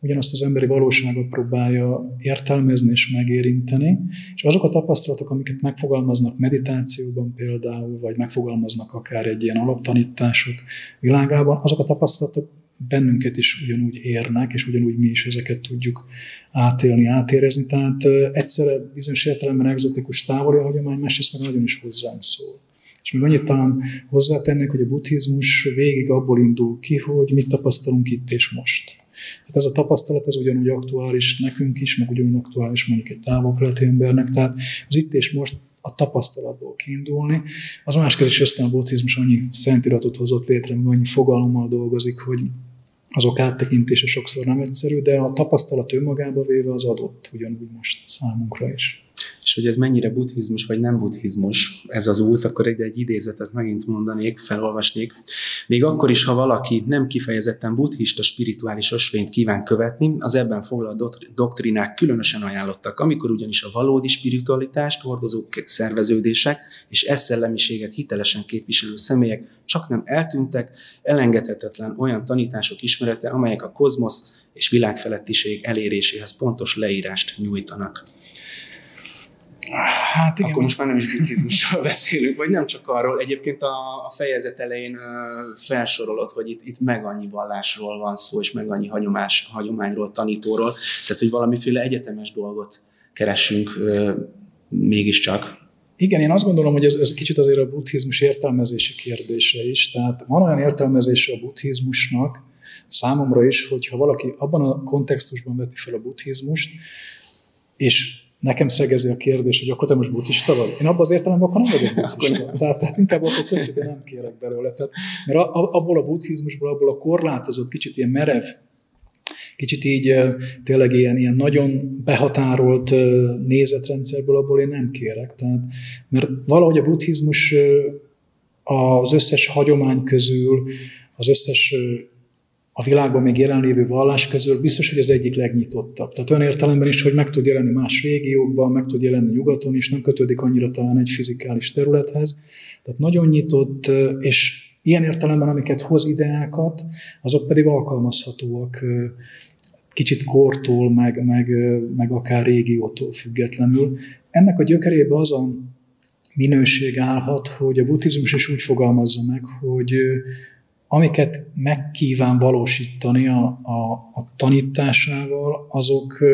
ugyanazt az emberi valóságot próbálja értelmezni és megérinteni, és azok a tapasztalatok, amiket megfogalmaznak meditációban például, vagy megfogalmaznak akár egy ilyen alaptanítások világában, azok a tapasztalatok bennünket is ugyanúgy érnek, és ugyanúgy mi is ezeket tudjuk átélni, átérezni. Tehát egyszerre bizonyos értelemben egzotikus távoli a hagyomány, másrészt meg nagyon is hozzánk szól. És még annyit talán hozzátennék, hogy a buddhizmus végig abból indul ki, hogy mit tapasztalunk itt és most. Tehát ez a tapasztalat, ez ugyanúgy aktuális nekünk is, meg ugyanúgy aktuális mondjuk egy távol embernek, tehát az itt és most a tapasztalatból kiindulni. Az más kérdés, aztán a buddhizmus annyi szentiratot hozott létre, meg annyi fogalommal dolgozik, hogy azok áttekintése sokszor nem egyszerű, de a tapasztalat önmagába véve az adott, ugyanúgy most számunkra is. És hogy ez mennyire buddhizmus vagy nem buddhizmus ez az út, akkor egy, egy idézetet megint mondanék, felolvasnék. Még akkor is, ha valaki nem kifejezetten buddhista spirituális ösvényt kíván követni, az ebben foglalt doktrinák különösen ajánlottak, amikor ugyanis a valódi spiritualitást hordozó szerveződések és ezt szellemiséget hitelesen képviselő személyek csak nem eltűntek, elengedhetetlen olyan tanítások ismerete, amelyek a kozmosz és világfelettiség eléréséhez pontos leírást nyújtanak. Hát igen. Akkor most már nem is buddhizmusról beszélünk, vagy nem csak arról. Egyébként a, a fejezet elején felsorolod, hogy itt, itt meg annyi vallásról van szó, és meg annyi hagyomás, hagyományról, tanítóról. Tehát, hogy valamiféle egyetemes dolgot keresünk mégiscsak. Igen, én azt gondolom, hogy ez, ez kicsit azért a buddhizmus értelmezési kérdése is. Tehát van olyan értelmezése a buddhizmusnak számomra is, hogyha valaki abban a kontextusban veti fel a buddhizmust, és nekem szegezi a kérdés, hogy akkor te most buddhista vagy? Én abban az értelemben akkor nem vagyok buddhista. tehát, tehát inkább akkor köszi, de nem kérek belőle. Tehát, mert abból a buddhizmusból, abból a korlátozott, kicsit ilyen merev, kicsit így tényleg ilyen, ilyen nagyon behatárolt nézetrendszerből, abból én nem kérek. Tehát, mert valahogy a buddhizmus az összes hagyomány közül, az összes a világban még jelenlévő vallás közül biztos, hogy az egyik legnyitottabb. Tehát olyan értelemben is, hogy meg tud jelenni más régiókban, meg tud jelenni nyugaton is, nem kötődik annyira talán egy fizikális területhez. Tehát nagyon nyitott, és ilyen értelemben, amiket hoz ideákat, azok pedig alkalmazhatóak kicsit kortól, meg, meg, meg akár régiótól függetlenül. Ennek a gyökerében az a minőség állhat, hogy a buddhizmus is úgy fogalmazza meg, hogy amiket megkíván valósítani a, a, a tanításával, azok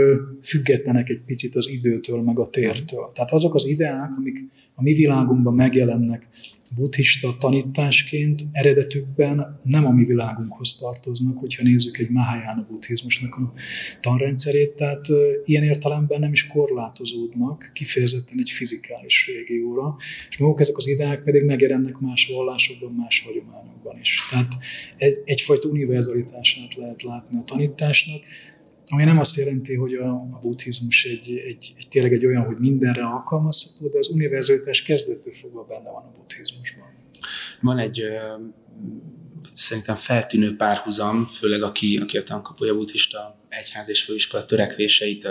függetlenek egy picit az időtől, meg a tértől. Tehát azok az ideák, amik a mi világunkban megjelennek buddhista tanításként eredetükben nem a mi világunkhoz tartoznak, hogyha nézzük egy Mahayana buddhizmusnak a tanrendszerét, tehát ilyen értelemben nem is korlátozódnak kifejezetten egy fizikális régióra, és maguk ezek az ideák pedig megjelennek más vallásokban, más hagyományokban is. Tehát egyfajta univerzalitását lehet látni a tanításnak, ami nem azt jelenti, hogy a, a buddhizmus egy, egy, egy, tényleg egy olyan, hogy mindenre alkalmazható, de az univerzalitás kezdettől fogva benne van a buddhizmusban. Van egy szerintem feltűnő párhuzam, főleg aki, aki a tankapuja buddhista egyház és főiskola törekvéseit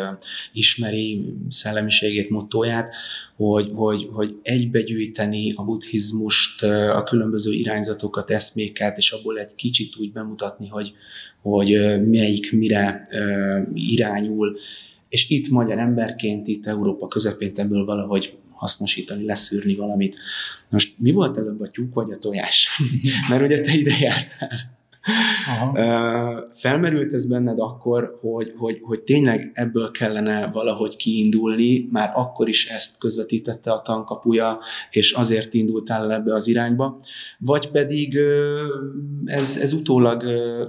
ismeri, szellemiségét, mottóját, hogy, hogy, hogy egybegyűjteni a buddhizmust, a különböző irányzatokat, eszméket, és abból egy kicsit úgy bemutatni, hogy, hogy melyik mire irányul, és itt magyar emberként, itt Európa közepén ebből valahogy hasznosítani, leszűrni valamit. Most mi volt előbb a tyúk vagy a tojás? Mert ugye te ide jártál. Aha. Felmerült ez benned akkor, hogy, hogy, hogy tényleg ebből kellene valahogy kiindulni, már akkor is ezt közvetítette a tankapuja, és azért indultál ebbe az irányba, vagy pedig ez, ez utólag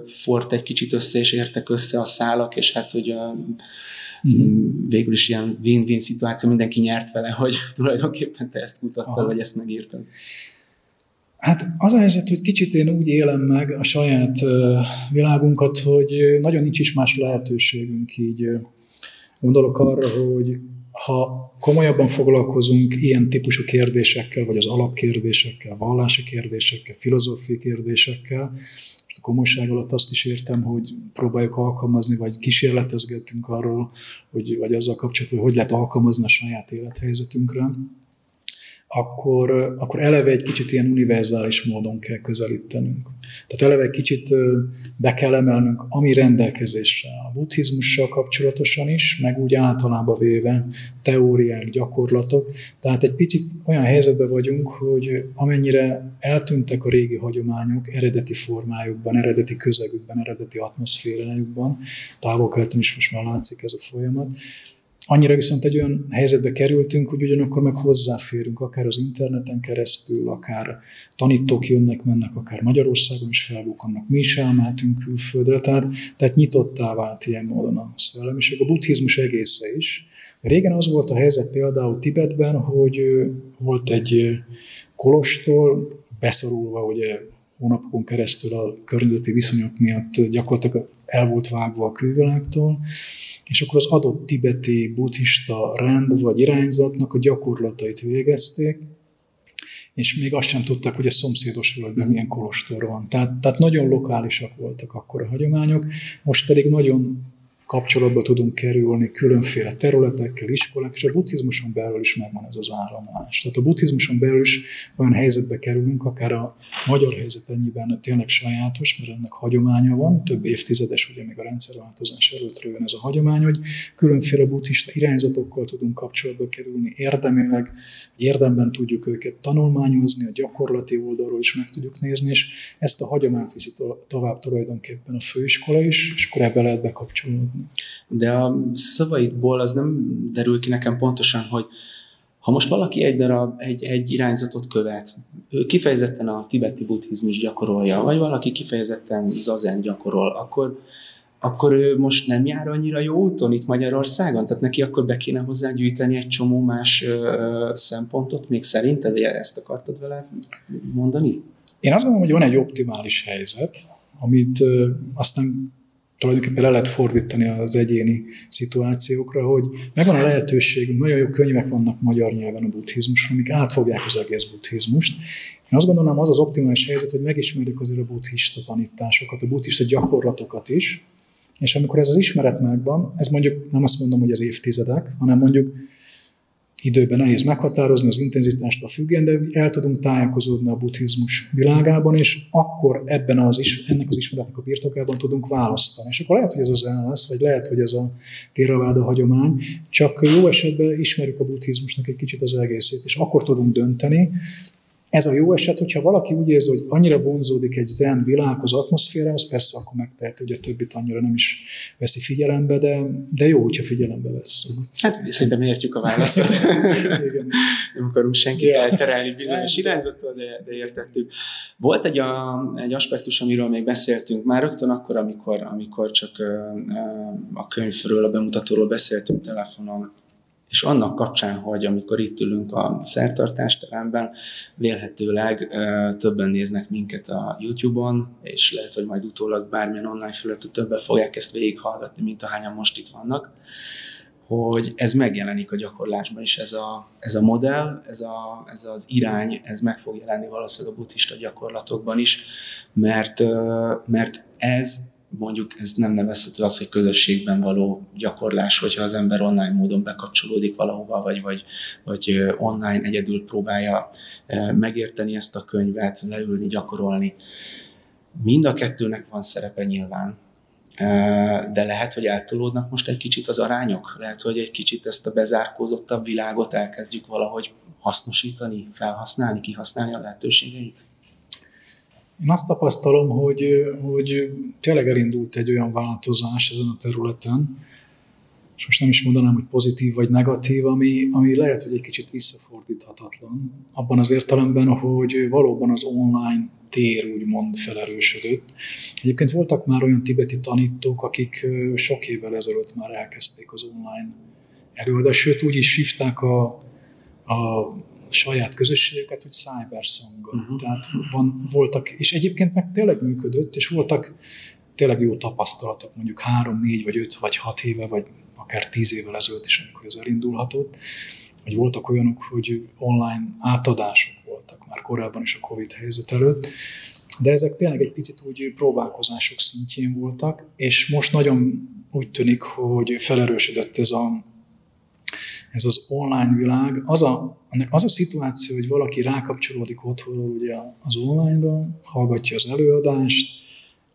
fort egy kicsit össze, és értek össze a szálak, és hát, hogy uh-huh. végül is ilyen win-win szituáció, mindenki nyert vele, hogy tulajdonképpen te ezt kutattad, Aha. vagy ezt megírtad. Hát az a helyzet, hogy kicsit én úgy élem meg a saját világunkat, hogy nagyon nincs is más lehetőségünk így. Gondolok arra, hogy ha komolyabban foglalkozunk ilyen típusú kérdésekkel, vagy az alapkérdésekkel, vallási kérdésekkel, filozófiai kérdésekkel, a komolyság alatt azt is értem, hogy próbáljuk alkalmazni, vagy kísérletezgetünk arról, hogy, vagy azzal kapcsolatban, hogy hogy lehet alkalmazni a saját élethelyzetünkre akkor, akkor eleve egy kicsit ilyen univerzális módon kell közelítenünk. Tehát eleve egy kicsit be kell emelnünk, ami rendelkezésre a buddhizmussal kapcsolatosan is, meg úgy általában véve teóriák, gyakorlatok. Tehát egy picit olyan helyzetben vagyunk, hogy amennyire eltűntek a régi hagyományok eredeti formájukban, eredeti közegükben, eredeti atmoszférájukban, távol is most már látszik ez a folyamat, Annyira viszont egy olyan helyzetbe kerültünk, hogy ugyanakkor meg hozzáférünk, akár az interneten keresztül, akár tanítók jönnek, mennek, akár Magyarországon is felbukkannak, mi is elmehetünk külföldre, tehát, tehát nyitottá vált ilyen módon a szellemiség. A buddhizmus egésze is. Régen az volt a helyzet például Tibetben, hogy volt egy kolostor, beszorulva ugye hónapokon keresztül a környezeti viszonyok miatt gyakorlatilag el volt vágva a külvilágtól, és akkor az adott tibeti buddhista rend vagy irányzatnak a gyakorlatait végezték, és még azt sem tudták, hogy a szomszédos völgyben milyen kolostor van. Tehát, tehát nagyon lokálisak voltak akkor a hagyományok, most pedig nagyon kapcsolatba tudunk kerülni különféle területekkel, iskolák, és a buddhizmuson belül is megvan ez az áramlás. Tehát a buddhizmuson belül is olyan helyzetbe kerülünk, akár a magyar helyzet ennyiben tényleg sajátos, mert ennek hagyománya van, több évtizedes, ugye még a rendszerváltozás előtt jön ez a hagyomány, hogy különféle buddhista irányzatokkal tudunk kapcsolatba kerülni, érdemileg, érdemben tudjuk őket tanulmányozni, a gyakorlati oldalról is meg tudjuk nézni, és ezt a hagyományt viszi tovább tulajdonképpen a főiskola is, és akkor ebbe lehet bekapcsolódni. De a szavaidból az nem derül ki nekem pontosan, hogy ha most valaki egy darab, egy, egy irányzatot követ, ő kifejezetten a tibeti buddhizmus gyakorolja, vagy valaki kifejezetten zazen gyakorol, akkor, akkor ő most nem jár annyira jó úton itt Magyarországon? Tehát neki akkor be kéne hozzá gyűjteni egy csomó más ö, szempontot még szerinted? Ezt akartad vele mondani? Én azt gondolom, hogy van egy optimális helyzet, amit ö, aztán tulajdonképpen le lehet fordítani az egyéni szituációkra, hogy megvan a lehetőség, nagyon jó könyvek vannak magyar nyelven a buddhizmusról, amik átfogják az egész buddhizmust. Én azt gondolom, az az optimális helyzet, hogy megismerjük azért a buddhista tanításokat, a buddhista gyakorlatokat is, és amikor ez az ismeret megvan, ez mondjuk nem azt mondom, hogy az évtizedek, hanem mondjuk időben nehéz meghatározni az intenzitást a függén, de el tudunk tájékozódni a buddhizmus világában, és akkor ebben az, is, ennek az ismeretnek a birtokában tudunk választani. És akkor lehet, hogy ez az el lesz, vagy lehet, hogy ez a Theravada hagyomány, csak jó esetben ismerjük a buddhizmusnak egy kicsit az egészét, és akkor tudunk dönteni, ez a jó eset, hogyha valaki úgy érzi, hogy annyira vonzódik egy zen világhoz, atmoszférához, persze akkor megtehet, hogy a többit annyira nem is veszi figyelembe, de, de jó, hogyha figyelembe vesszük. Hát szerintem értjük a választ. nem akarunk senkit yeah. elterelni bizonyos irányzattól, de, de értettük. Volt egy, a, egy aspektus, amiről még beszéltünk már rögtön akkor, amikor, amikor csak a könyvről, a bemutatóról beszéltünk telefonon, és annak kapcsán, hogy amikor itt ülünk a szertartásteremben, vélhetőleg többen néznek minket a YouTube-on, és lehet, hogy majd utólag bármilyen online felületet többen fogják ezt végighallgatni, mint ahányan most itt vannak, hogy ez megjelenik a gyakorlásban is, ez a, ez a modell, ez, a, ez az irány, ez meg fog jelenni valószínűleg a buddhista gyakorlatokban is, mert, mert ez mondjuk ez nem nevezhető az, hogy közösségben való gyakorlás, hogyha az ember online módon bekapcsolódik valahova, vagy, vagy, vagy online egyedül próbálja megérteni ezt a könyvet, leülni, gyakorolni. Mind a kettőnek van szerepe nyilván, de lehet, hogy eltolódnak most egy kicsit az arányok, lehet, hogy egy kicsit ezt a bezárkózottabb világot elkezdjük valahogy hasznosítani, felhasználni, kihasználni a lehetőségeit. Én azt tapasztalom, hogy, hogy tényleg elindult egy olyan változás ezen a területen, és most nem is mondanám, hogy pozitív vagy negatív, ami, ami lehet, hogy egy kicsit visszafordíthatatlan, abban az értelemben, hogy valóban az online tér úgymond felerősödött. Egyébként voltak már olyan tibeti tanítók, akik sok évvel ezelőtt már elkezdték az online előadást, sőt úgy is hívták a, a saját közösségüket, hogy cybersong. Uh-huh. Tehát van, voltak, és egyébként meg tényleg működött, és voltak tényleg jó tapasztalatok, mondjuk három, négy, vagy öt, vagy hat éve, vagy akár tíz évvel ezelőtt is, amikor ez elindulhatott, hogy voltak olyanok, hogy online átadások voltak már korábban is a Covid helyzet előtt, de ezek tényleg egy picit úgy próbálkozások szintjén voltak, és most nagyon úgy tűnik, hogy felerősödött ez a ez az online világ, az a, ennek az a szituáció, hogy valaki rákapcsolódik otthonról ugye az online-ra, hallgatja az előadást,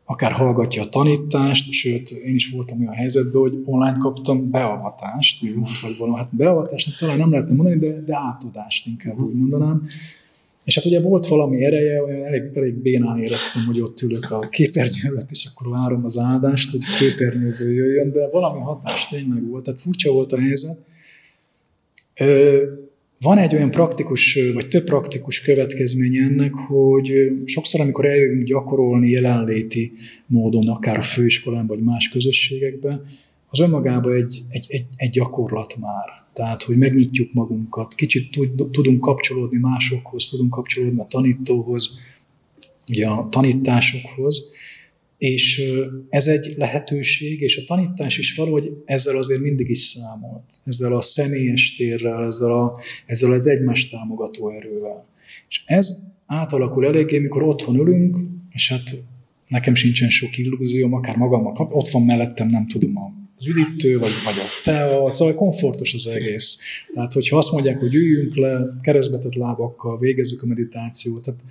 akár hallgatja a tanítást, sőt, én is voltam olyan helyzetben, hogy online kaptam beavatást, úgymond, vagy valami, hát beavatást talán nem lehetne mondani, de, de átadást inkább úgy mondanám. És hát ugye volt valami ereje, olyan elég, elég bénán éreztem, hogy ott ülök a képernyő előtt, és akkor várom az áldást, hogy képernyőből jöjjön, de valami hatás tényleg volt, tehát furcsa volt a helyzet. Van egy olyan praktikus, vagy több praktikus következménye ennek, hogy sokszor, amikor eljövünk gyakorolni jelenléti módon, akár a főiskolán, vagy más közösségekben, az önmagában egy, egy, egy, egy gyakorlat már. Tehát, hogy megnyitjuk magunkat, kicsit tudunk kapcsolódni másokhoz, tudunk kapcsolódni a tanítóhoz, ugye a tanításokhoz, És ez egy lehetőség, és a tanítás is valahogy ezzel azért mindig is számolt. Ezzel a személyes térrel, ezzel, a, ezzel az egymást támogató erővel. És ez átalakul eléggé, mikor otthon ülünk, és hát nekem sincsen sok illúzióm, akár magammal kap, ott van mellettem, nem tudom, az üdítő, vagy, vagy a tea, szóval komfortos az egész. Tehát, hogyha azt mondják, hogy üljünk le, keresztbetett lábakkal, végezzük a meditációt, tehát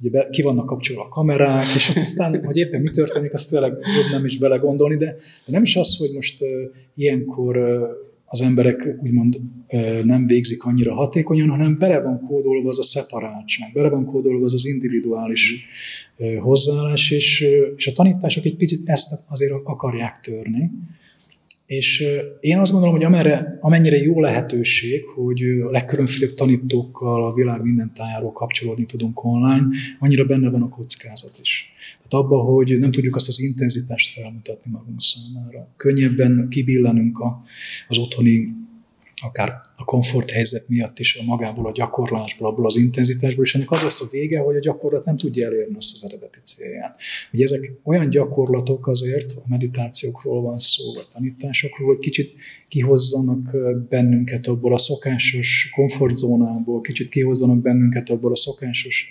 ugye be, ki vannak kapcsolva a kamerák, és aztán, hogy éppen mi történik, azt tényleg jobb nem is belegondolni, de, de nem is az, hogy most uh, ilyenkor uh, az emberek úgymond uh, nem végzik annyira hatékonyan, hanem bele van kódolva az a szeparáltság, bele van kódolva az az individuális uh, hozzáállás, és, uh, és a tanítások egy picit ezt azért akarják törni. És én azt gondolom, hogy amerre, amennyire jó lehetőség, hogy a legkülönfélebb tanítókkal a világ minden tájáról kapcsolódni tudunk online, annyira benne van a kockázat is. Tehát abban, hogy nem tudjuk azt az intenzitást felmutatni magunk számára. Könnyebben kibillenünk az otthoni akár a komfort helyzet miatt is a magából a gyakorlásból, abból az intenzitásból, és ennek az lesz a vége, hogy a gyakorlat nem tudja elérni azt az eredeti célját. Ugye ezek olyan gyakorlatok azért, a meditációkról van szó, vagy tanításokról, hogy kicsit kihozzanak bennünket abból a szokásos komfortzónából, kicsit kihozzanak bennünket abból a szokásos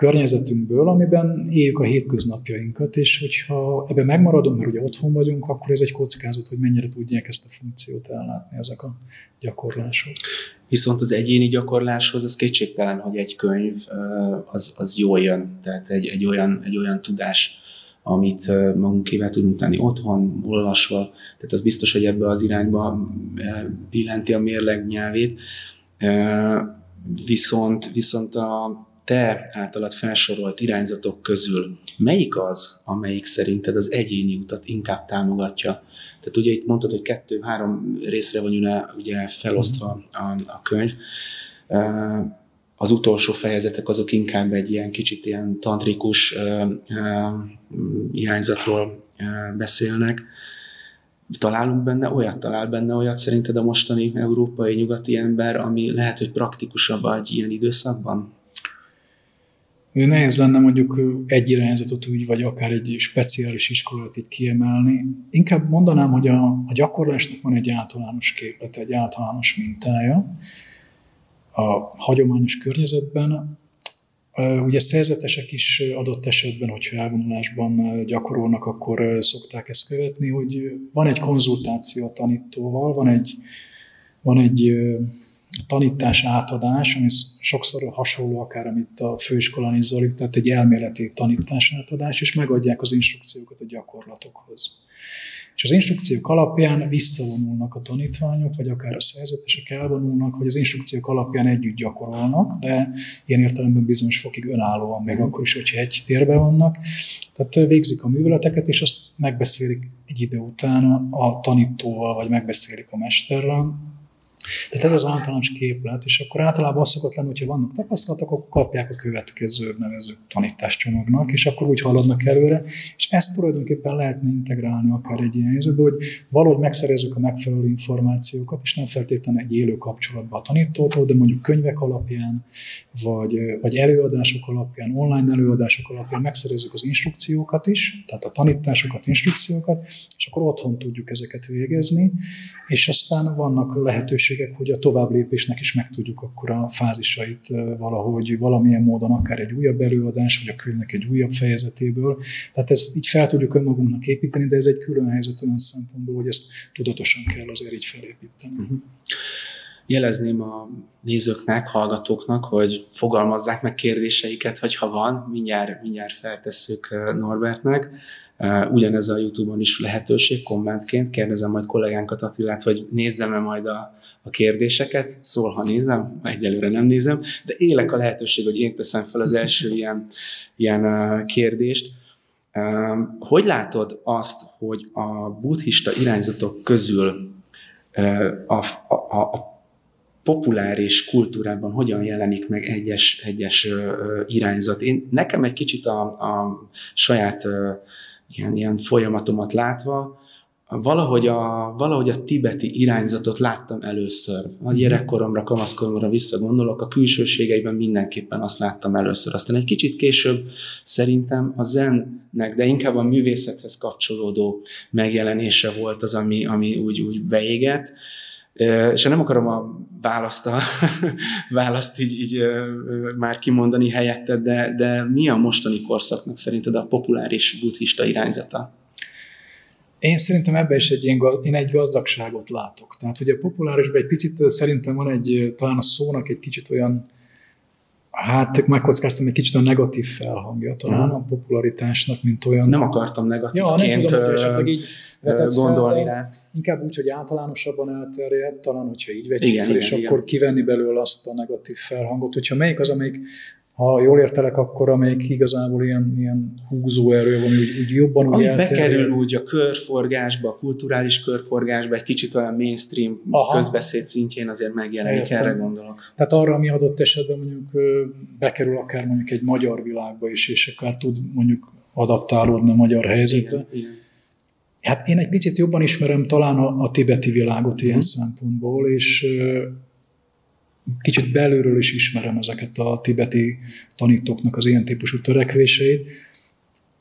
környezetünkből, amiben éljük a hétköznapjainkat, és hogyha ebben megmaradunk, mert ugye otthon vagyunk, akkor ez egy kockázat, hogy mennyire tudják ezt a funkciót ellátni ezek a gyakorlások. Viszont az egyéni gyakorláshoz az kétségtelen, hogy egy könyv az, az jól jön, tehát egy, egy, olyan, egy olyan tudás, amit magunkével tudunk tenni otthon, olvasva, tehát az biztos, hogy ebbe az irányba billenti a mérleg nyelvét. Viszont, viszont a te általad felsorolt irányzatok közül melyik az, amelyik szerinted az egyéni utat inkább támogatja? Tehát ugye itt mondtad, hogy kettő-három részre van ugye felosztva a, a könyv. Az utolsó fejezetek azok inkább egy ilyen kicsit ilyen tantrikus irányzatról beszélnek. Találunk benne olyat, talál benne olyat szerinted a mostani európai nyugati ember, ami lehet, hogy praktikusabb egy ilyen időszakban? Nehéz lenne mondjuk egy irányzatot úgy, vagy akár egy speciális iskolát így kiemelni. Inkább mondanám, hogy a, a gyakorlásnak van egy általános képlet, egy általános mintája. A hagyományos környezetben Ugye szerzetesek is adott esetben, hogyha elvonulásban gyakorolnak, akkor szokták ezt követni, hogy van egy konzultáció a tanítóval, van egy, van egy tanítás átadás, ami sokszor hasonló akár, amit a főiskolán is zajlik, tehát egy elméleti tanítás átadás, és megadják az instrukciókat a gyakorlatokhoz. És az instrukciók alapján visszavonulnak a tanítványok, vagy akár a szerzetesek elvonulnak, vagy az instrukciók alapján együtt gyakorolnak, de ilyen értelemben bizonyos fokig önállóan, még akkor is, hogyha egy térben vannak. Tehát végzik a műveleteket, és azt megbeszélik egy idő után a tanítóval, vagy megbeszélik a mesterrel, tehát ez az általános képlet, és akkor általában az szokott lenni, hogyha vannak tapasztalatok, akkor kapják a következő nevező tanításcsomagnak, és akkor úgy haladnak előre, és ezt tulajdonképpen lehetne integrálni akár egy ilyen helyzetbe, hogy valahogy megszerezzük a megfelelő információkat, és nem feltétlenül egy élő kapcsolatban a tanítótól, de mondjuk könyvek alapján, vagy, vagy előadások alapján, online előadások alapján megszerezzük az instrukciókat is, tehát a tanításokat, instrukciókat, és akkor otthon tudjuk ezeket végezni, és aztán vannak lehetőségek, hogy a tovább lépésnek is meg tudjuk akkor a fázisait valahogy valamilyen módon, akár egy újabb előadás, vagy a könyvnek egy újabb fejezetéből. Tehát ezt így fel tudjuk önmagunknak építeni, de ez egy külön helyzet olyan szempontból, hogy ezt tudatosan kell azért így felépíteni. Uh-huh jelezném a nézőknek, hallgatóknak, hogy fogalmazzák meg kérdéseiket, hogyha van, mindjárt, mindjárt feltesszük Norbertnek. Ugyanez a YouTube-on is lehetőség, kommentként. Kérdezem majd kollégánkat Attilát, hogy nézzem-e majd a, a kérdéseket. Szól, ha nézem, egyelőre nem nézem, de élek a lehetőség, hogy én teszem fel az első ilyen, ilyen kérdést. Hogy látod azt, hogy a buddhista irányzatok közül a, a, a populáris kultúrában hogyan jelenik meg egyes, egyes irányzat. Én, nekem egy kicsit a, a saját ilyen, ilyen folyamatomat látva, valahogy a, valahogy a tibeti irányzatot láttam először. A gyerekkoromra, kamaszkoromra visszagondolok, a külsőségeiben mindenképpen azt láttam először. Aztán egy kicsit később szerintem a zennek, de inkább a művészethez kapcsolódó megjelenése volt az, ami, ami úgy, úgy beégett. És nem akarom a választ, a, választ így, így már kimondani helyette, de, de mi a mostani korszaknak szerinted a populáris buddhista irányzata? Én szerintem ebben is egy, ilyen, én egy gazdagságot látok. Tehát ugye a populárisban egy picit szerintem van egy, talán a szónak egy kicsit olyan, hát megkockáztam egy kicsit a negatív felhangja talán hmm. a popularitásnak, mint olyan. Nem akartam negatívként ja, nem tudom, hogy esetleg így gondolni fel, rá. Inkább úgy, hogy általánosabban elterjedt, talán, hogyha így vetjük igen, fel, igen, és igen. akkor kivenni belőle azt a negatív felhangot. Hogyha melyik az, amelyik ha jól értelek, akkor amelyik igazából ilyen, ilyen húzóerő van, úgy, úgy jobban úgy Ami bekerül úgy a körforgásba, a kulturális körforgásba, egy kicsit olyan mainstream Aha. közbeszéd szintjén azért megjelenik, Értem. erre gondolok. Tehát arra, ami adott esetben mondjuk bekerül akár mondjuk egy magyar világba is, és akár tud mondjuk adaptálódni a magyar helyzetre. Igen, igen. Hát én egy picit jobban ismerem talán a, a tibeti világot ilyen hmm. szempontból, és kicsit belülről is ismerem ezeket a tibeti tanítóknak az ilyen típusú törekvéseit.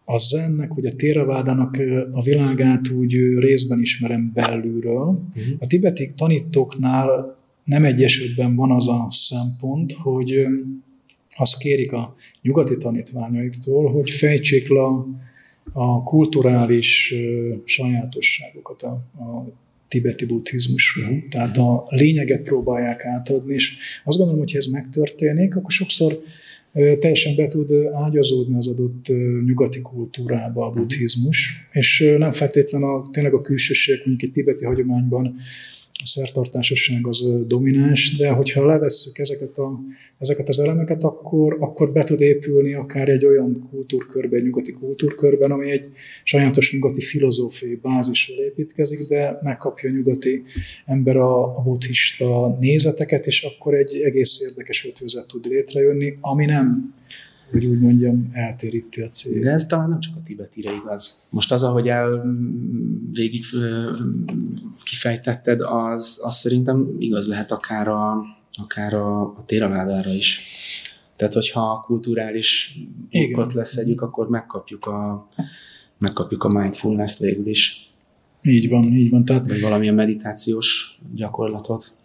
A zennek, vagy a téravádának a világát úgy részben ismerem belülről. Uh-huh. A tibeti tanítóknál nem egy esetben van az a szempont, hogy azt kérik a nyugati tanítványaiktól, hogy fejtsék le a kulturális sajátosságokat, a, a tibeti buddhizmusról. Tehát a lényeget próbálják átadni, és azt gondolom, hogy ha ez megtörténik, akkor sokszor teljesen be tud ágyazódni az adott nyugati kultúrába a buddhizmus, és nem feltétlenül a, tényleg a külsőségek, mondjuk egy tibeti hagyományban a szertartásosság az domináns, de hogyha levesszük ezeket, a, ezeket az elemeket, akkor, akkor be tud épülni akár egy olyan kultúrkörbe, egy nyugati kultúrkörben, ami egy sajátos nyugati filozófiai bázisról építkezik, de megkapja a nyugati ember a, a buddhista nézeteket, és akkor egy egész érdekes ötvözet tud létrejönni, ami nem hogy úgy mondjam, eltéríti a cél. De ez talán nem csak a tibetire igaz. Most az, ahogy el végig kifejtetted, az, az szerintem igaz lehet akár a, akár a, a téravádára is. Tehát, hogyha kulturális okot leszedjük, akkor megkapjuk a, megkapjuk a mindfulness-t végül is. Így van, így van. Tehát... Vagy valamilyen meditációs gyakorlatot.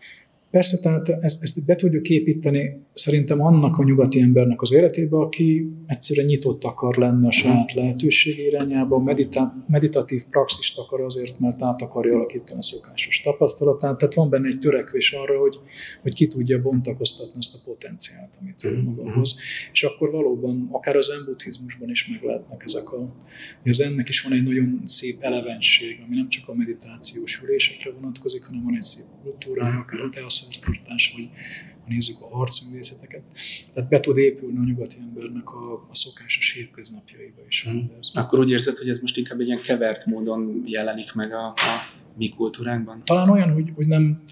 Persze, tehát ezt, ezt be tudjuk építeni szerintem annak a nyugati embernek az életébe, aki egyszerűen nyitott akar lenni a saját lehetőség irányába, medita- meditatív praxist akar azért, mert át akarja alakítani a szokásos tapasztalatát. Tehát van benne egy törekvés arra, hogy, hogy ki tudja bontakoztatni ezt a potenciált, amit ő maga hoz. És akkor valóban, akár az zen is meg lehetnek ezek a... Az ennek is van egy nagyon szép elevenség, ami nem csak a meditációs ülésekre vonatkozik, hanem van egy szép kultúrája, akár a teaszertartás, vagy ha nézzük a harcművészeteket, tehát be tud épülni a nyugati embernek a, a szokásos hétköznapjaiba is. Hmm. Akkor úgy érzed, hogy ez most inkább egy ilyen kevert módon jelenik meg a, a mi kultúránkban? Talán olyan, hogy, hogy nem,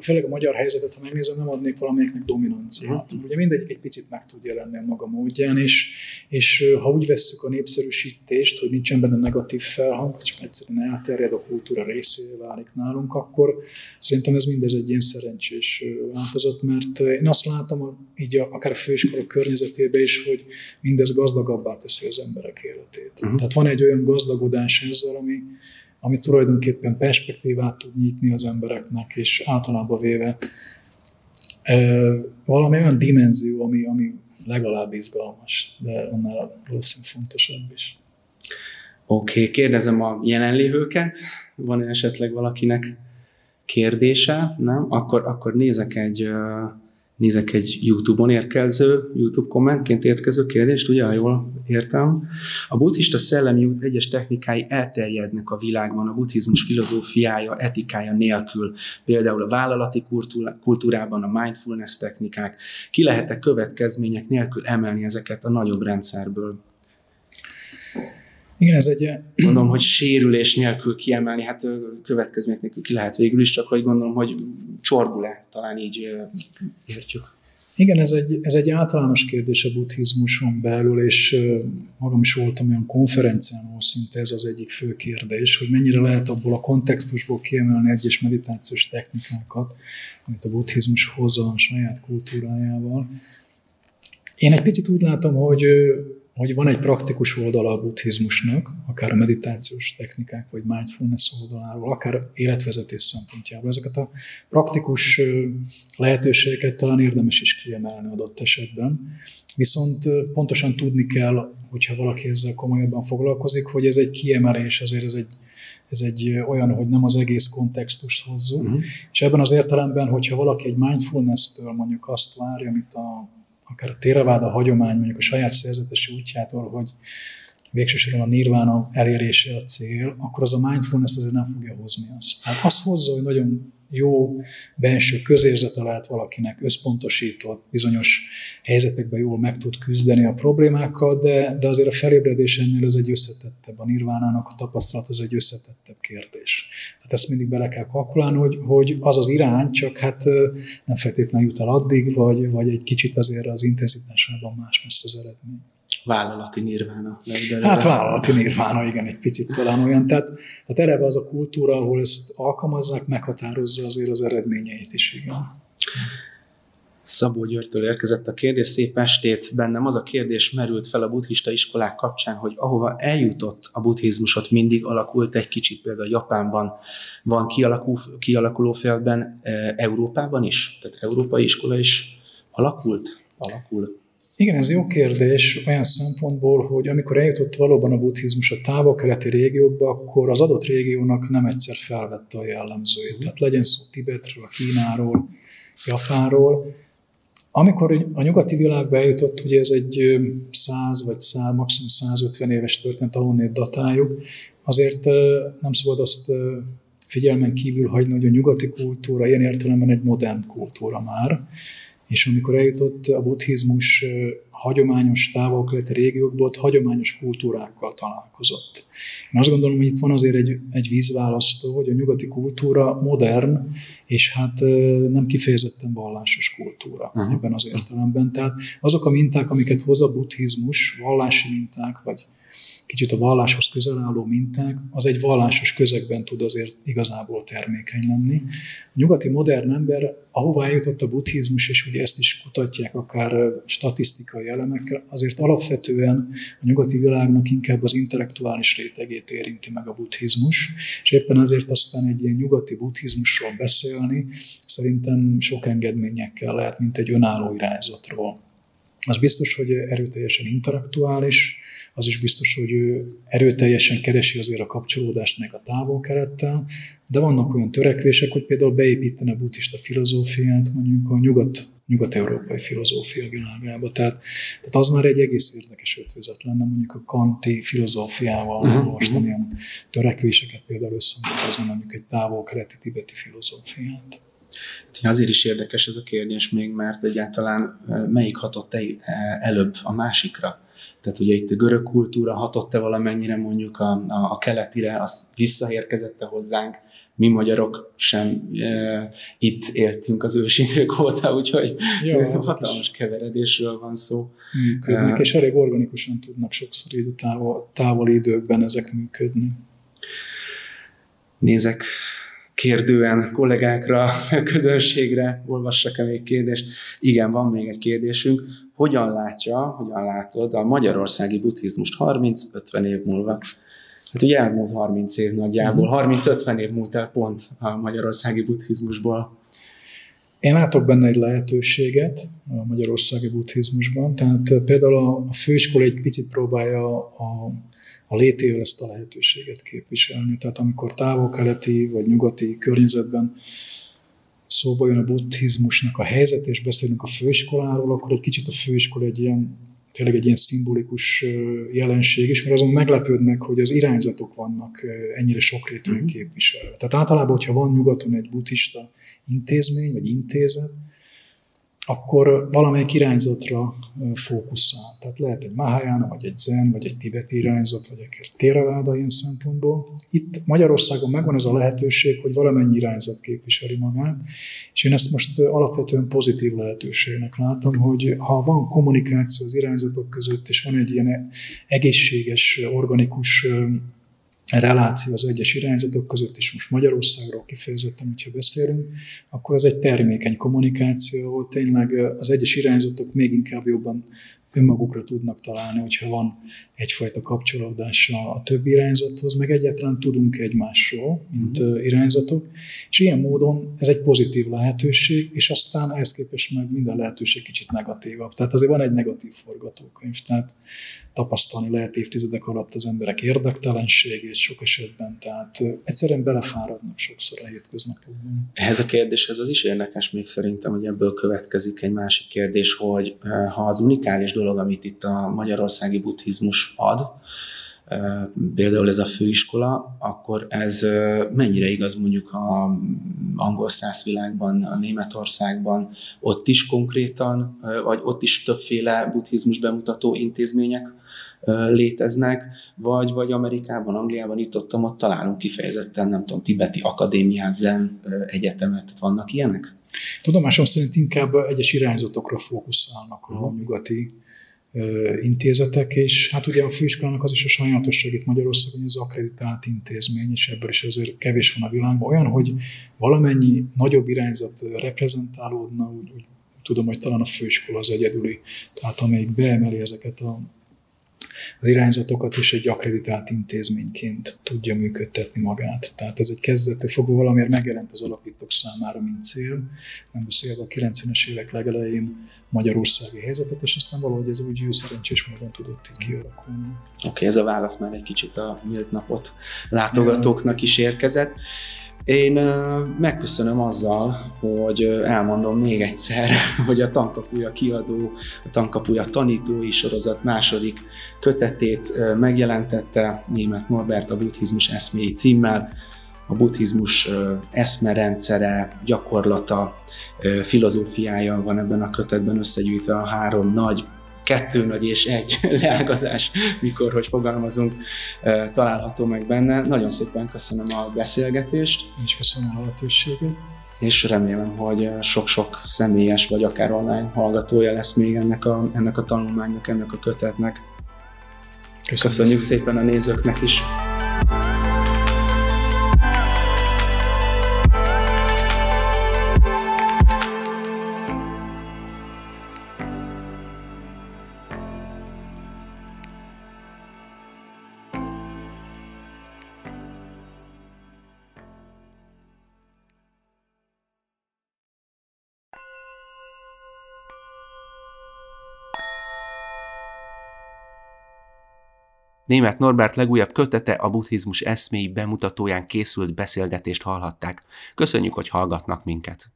főleg a magyar helyzetet, ha megnézem, nem adnék valamelyiknek dominanciát. Uh-huh. Ugye mindegyik egy picit meg tud jelenni a maga módján, és, és ha úgy vesszük a népszerűsítést, hogy nincsen benne negatív felhang, csak egyszerűen elterjed a kultúra részévé válik nálunk, akkor szerintem ez mindez egy ilyen szerencsés változat, mert én azt látom, így a, akár a főiskola környezetében is, hogy mindez gazdagabbá teszi az emberek életét. Uh-huh. Tehát van egy olyan gazdagodás ezzel, ami, ami tulajdonképpen perspektívát tud nyitni az embereknek, és általában véve valami olyan dimenzió, ami, ami legalább izgalmas, de annál valószínűleg fontosabb is. Oké, okay, kérdezem a jelenlévőket, van esetleg valakinek kérdése, nem? Akkor, akkor nézek egy uh, nézek egy YouTube-on érkező, YouTube kommentként érkező kérdést, ugye, ha jól értem. A buddhista szellemi út egyes technikái elterjednek a világban a buddhizmus filozófiája, etikája nélkül. Például a vállalati kultúrában a mindfulness technikák. Ki lehet következmények nélkül emelni ezeket a nagyobb rendszerből? Igen, ez egy... Gondolom, hogy sérülés nélkül kiemelni, hát következmények nélkül ki lehet végül is, csak hogy gondolom, hogy csorbul-e, talán így értjük. Igen, ez egy, ez egy általános kérdés a buddhizmuson belül, és magam is voltam olyan konferencián, ahol szinte ez az egyik fő kérdés, hogy mennyire lehet abból a kontextusból kiemelni egyes meditációs technikákat, amit a buddhizmus hozza a saját kultúrájával. Én egy picit úgy látom, hogy hogy van egy praktikus oldala a buddhizmusnak, akár a meditációs technikák, vagy mindfulness oldaláról, akár életvezetés szempontjából. Ezeket a praktikus lehetőségeket talán érdemes is kiemelni adott esetben. Viszont pontosan tudni kell, hogyha valaki ezzel komolyabban foglalkozik, hogy ez egy kiemelés, azért ez egy, ez egy olyan, hogy nem az egész kontextust hozzuk. Uh-huh. És ebben az értelemben, hogyha valaki egy mindfulness-től mondjuk azt várja, amit a akár a Theravada hagyomány, mondjuk a saját szerzetesi útjától, hogy végsősorban a nirvána elérése a cél, akkor az a mindfulness azért nem fogja hozni azt. Tehát azt hozza, hogy nagyon jó belső közérzete lehet valakinek, összpontosított, bizonyos helyzetekben jól meg tud küzdeni a problémákkal, de, de azért a felébredés ennél ez egy összetettebb, a nirvánának a tapasztalat az egy összetettebb kérdés. Tehát ezt mindig bele kell kalkulálni, hogy, hogy az az irány, csak hát nem feltétlenül jut el addig, vagy, vagy egy kicsit azért az intenzitásában más lesz az eredmény. Vállalati nirvána Hát vállalati nirvána, igen, egy picit talán olyan. Tehát, tehát erre az a kultúra, ahol ezt alkalmazzák, meghatározza azért az eredményeit is, igen. Szabó Györgytől érkezett a kérdés, szép estét. Bennem az a kérdés merült fel a buddhista iskolák kapcsán, hogy ahova eljutott a buddhizmusot, mindig alakult egy kicsit, például Japánban van kialakul, kialakuló félben, e, Európában is? Tehát európai iskola is alakult? Alakul? Igen, ez jó kérdés olyan szempontból, hogy amikor eljutott valóban a buddhizmus a távol-keleti régiókba, akkor az adott régiónak nem egyszer felvette a jellemzőit. Mm. Tehát legyen szó Tibetről, Kínáról, Japánról. Amikor a nyugati világba eljutott, ugye ez egy 100 vagy 100, maximum 150 éves történet, ahonnét datáljuk, azért nem szabad azt figyelmen kívül hagyni, hogy a nyugati kultúra ilyen értelemben egy modern kultúra már és amikor eljutott a buddhizmus hagyományos távol-keleti régiókból, ott hagyományos kultúrákkal találkozott. Én azt gondolom, hogy itt van azért egy, egy vízválasztó, hogy a nyugati kultúra modern, és hát nem kifejezetten vallásos kultúra uh-huh. ebben az értelemben. Tehát azok a minták, amiket hoz a buddhizmus, vallási minták, vagy kicsit a valláshoz közel álló minták, az egy vallásos közegben tud azért igazából termékeny lenni. A nyugati modern ember, ahová jutott a buddhizmus, és ugye ezt is kutatják akár statisztikai elemekkel, azért alapvetően a nyugati világnak inkább az intellektuális rétegét érinti meg a buddhizmus, és éppen ezért aztán egy ilyen nyugati buddhizmusról beszélni szerintem sok engedményekkel lehet, mint egy önálló irányzatról. Az biztos, hogy erőteljesen intellektuális, az is biztos, hogy ő erőteljesen keresi azért a kapcsolódást meg a távol-kelettel, de vannak olyan törekvések, hogy például beépítene a buddhista filozófiát mondjuk a nyugat, nyugat-európai filozófia világába. Tehát, tehát az már egy egész érdekes ötvözet lenne, mondjuk a kanti filozófiával uh-huh. most ilyen törekvéseket például összehozni mondjuk egy távol-keleti tibeti filozófiát. Azért is érdekes ez a kérdés még, mert egyáltalán melyik hatott előbb a másikra? Tehát ugye itt a görög kultúra hatott-e valamennyire mondjuk a, a, a keletire, az visszaérkezette hozzánk, mi magyarok sem e, itt éltünk az ősidők óta, úgyhogy ja, ez hatalmas keveredésről van szó. Működnek, uh, és elég organikusan tudnak sokszor a távol, távoli időkben ezek működni. Nézek kérdően kollégákra, közönségre, olvassak-e még kérdést? Igen, van még egy kérdésünk. Hogyan látja, hogyan látod a magyarországi buddhizmust 30-50 év múlva? Hát ugye elmúlt 30 év nagyjából, 30-50 mhm. év múlt el pont a magyarországi buddhizmusból. Én látok benne egy lehetőséget a magyarországi buddhizmusban, tehát például a főiskola egy picit próbálja a a létével ezt a lehetőséget képviselni. Tehát amikor távol-keleti vagy nyugati környezetben szóba jön a buddhizmusnak a helyzet, és beszélünk a főiskoláról, akkor egy kicsit a főiskola egy ilyen, tényleg egy ilyen szimbolikus jelenség is, mert azon meglepődnek, hogy az irányzatok vannak ennyire sokrétűen uh-huh. képviselve. Tehát általában, hogyha van nyugaton egy buddhista intézmény vagy intézet, akkor valamelyik irányzatra fókuszál. Tehát lehet egy Mahayana, vagy egy Zen, vagy egy tibeti irányzat, vagy egy Theravada ilyen szempontból. Itt Magyarországon megvan ez a lehetőség, hogy valamennyi irányzat képviseli magát, és én ezt most alapvetően pozitív lehetőségnek látom, hogy ha van kommunikáció az irányzatok között, és van egy ilyen egészséges, organikus reláció az egyes irányzatok között, és most Magyarországról kifejezetten, hogyha beszélünk, akkor ez egy termékeny kommunikáció, ahol tényleg az egyes irányzatok még inkább jobban önmagukra tudnak találni, hogyha van egyfajta kapcsolódása a többi irányzathoz, meg egyáltalán tudunk egymásról, mint mm. irányzatok, és ilyen módon ez egy pozitív lehetőség, és aztán ehhez képest meg minden lehetőség kicsit negatívabb. Tehát azért van egy negatív forgatókönyv, tehát tapasztalni lehet évtizedek alatt az emberek érdektelenségét sok esetben, tehát egyszerűen belefáradnak sokszor a hétköznapokban. Ehhez a kérdéshez az is érdekes még szerintem, hogy ebből következik egy másik kérdés, hogy ha az unikális dolog, amit itt a magyarországi buddhizmus ad, például ez a főiskola, akkor ez mennyire igaz mondjuk a angol száz világban, a Németországban, ott is konkrétan, vagy ott is többféle buddhizmus bemutató intézmények léteznek, vagy, vagy Amerikában, Angliában, itt ott, ott találunk kifejezetten, nem tudom, tibeti akadémiát, zen egyetemet, vannak ilyenek? Tudomásom szerint inkább egyes irányzatokra fókuszálnak a nyugati intézetek, és hát ugye a főiskolának az is a sajátosság itt Magyarországon, hogy az akreditált intézmény, és ebből is azért kevés van a világban. Olyan, hogy valamennyi nagyobb irányzat reprezentálódna, úgy, úgy tudom, hogy talán a főiskola az egyedüli, tehát amelyik beemeli ezeket a az irányzatokat is egy akreditált intézményként tudja működtetni magát. Tehát ez egy kezdettől fogva valamiért megjelent az alapítók számára, mint cél, nem beszélve a 90-es évek legelején magyarországi helyzetet, és aztán valahogy ez úgy jó szerencsés módon tudott itt kialakulni. Oké, okay, ez a válasz már egy kicsit a nyílt napot látogatóknak is érkezett. Én megköszönöm azzal, hogy elmondom még egyszer, hogy a Tankapuja kiadó, a Tankapuja tanítói sorozat második kötetét megjelentette német Norbert a buddhizmus eszméi címmel. A buddhizmus eszmerendszere, gyakorlata, filozófiája van ebben a kötetben összegyűjtve a három nagy kettő nagy és egy leágazás, mikor, hogy fogalmazunk, található meg benne. Nagyon szépen köszönöm a beszélgetést. Én is köszönöm a lehetőséget. És remélem, hogy sok-sok személyes vagy akár online hallgatója lesz még ennek a, ennek a tanulmánynak, ennek a kötetnek. Köszönjük, Köszönjük szépen a nézőknek is. Német Norbert legújabb kötete a buddhizmus eszméi bemutatóján készült beszélgetést hallhatták. Köszönjük, hogy hallgatnak minket!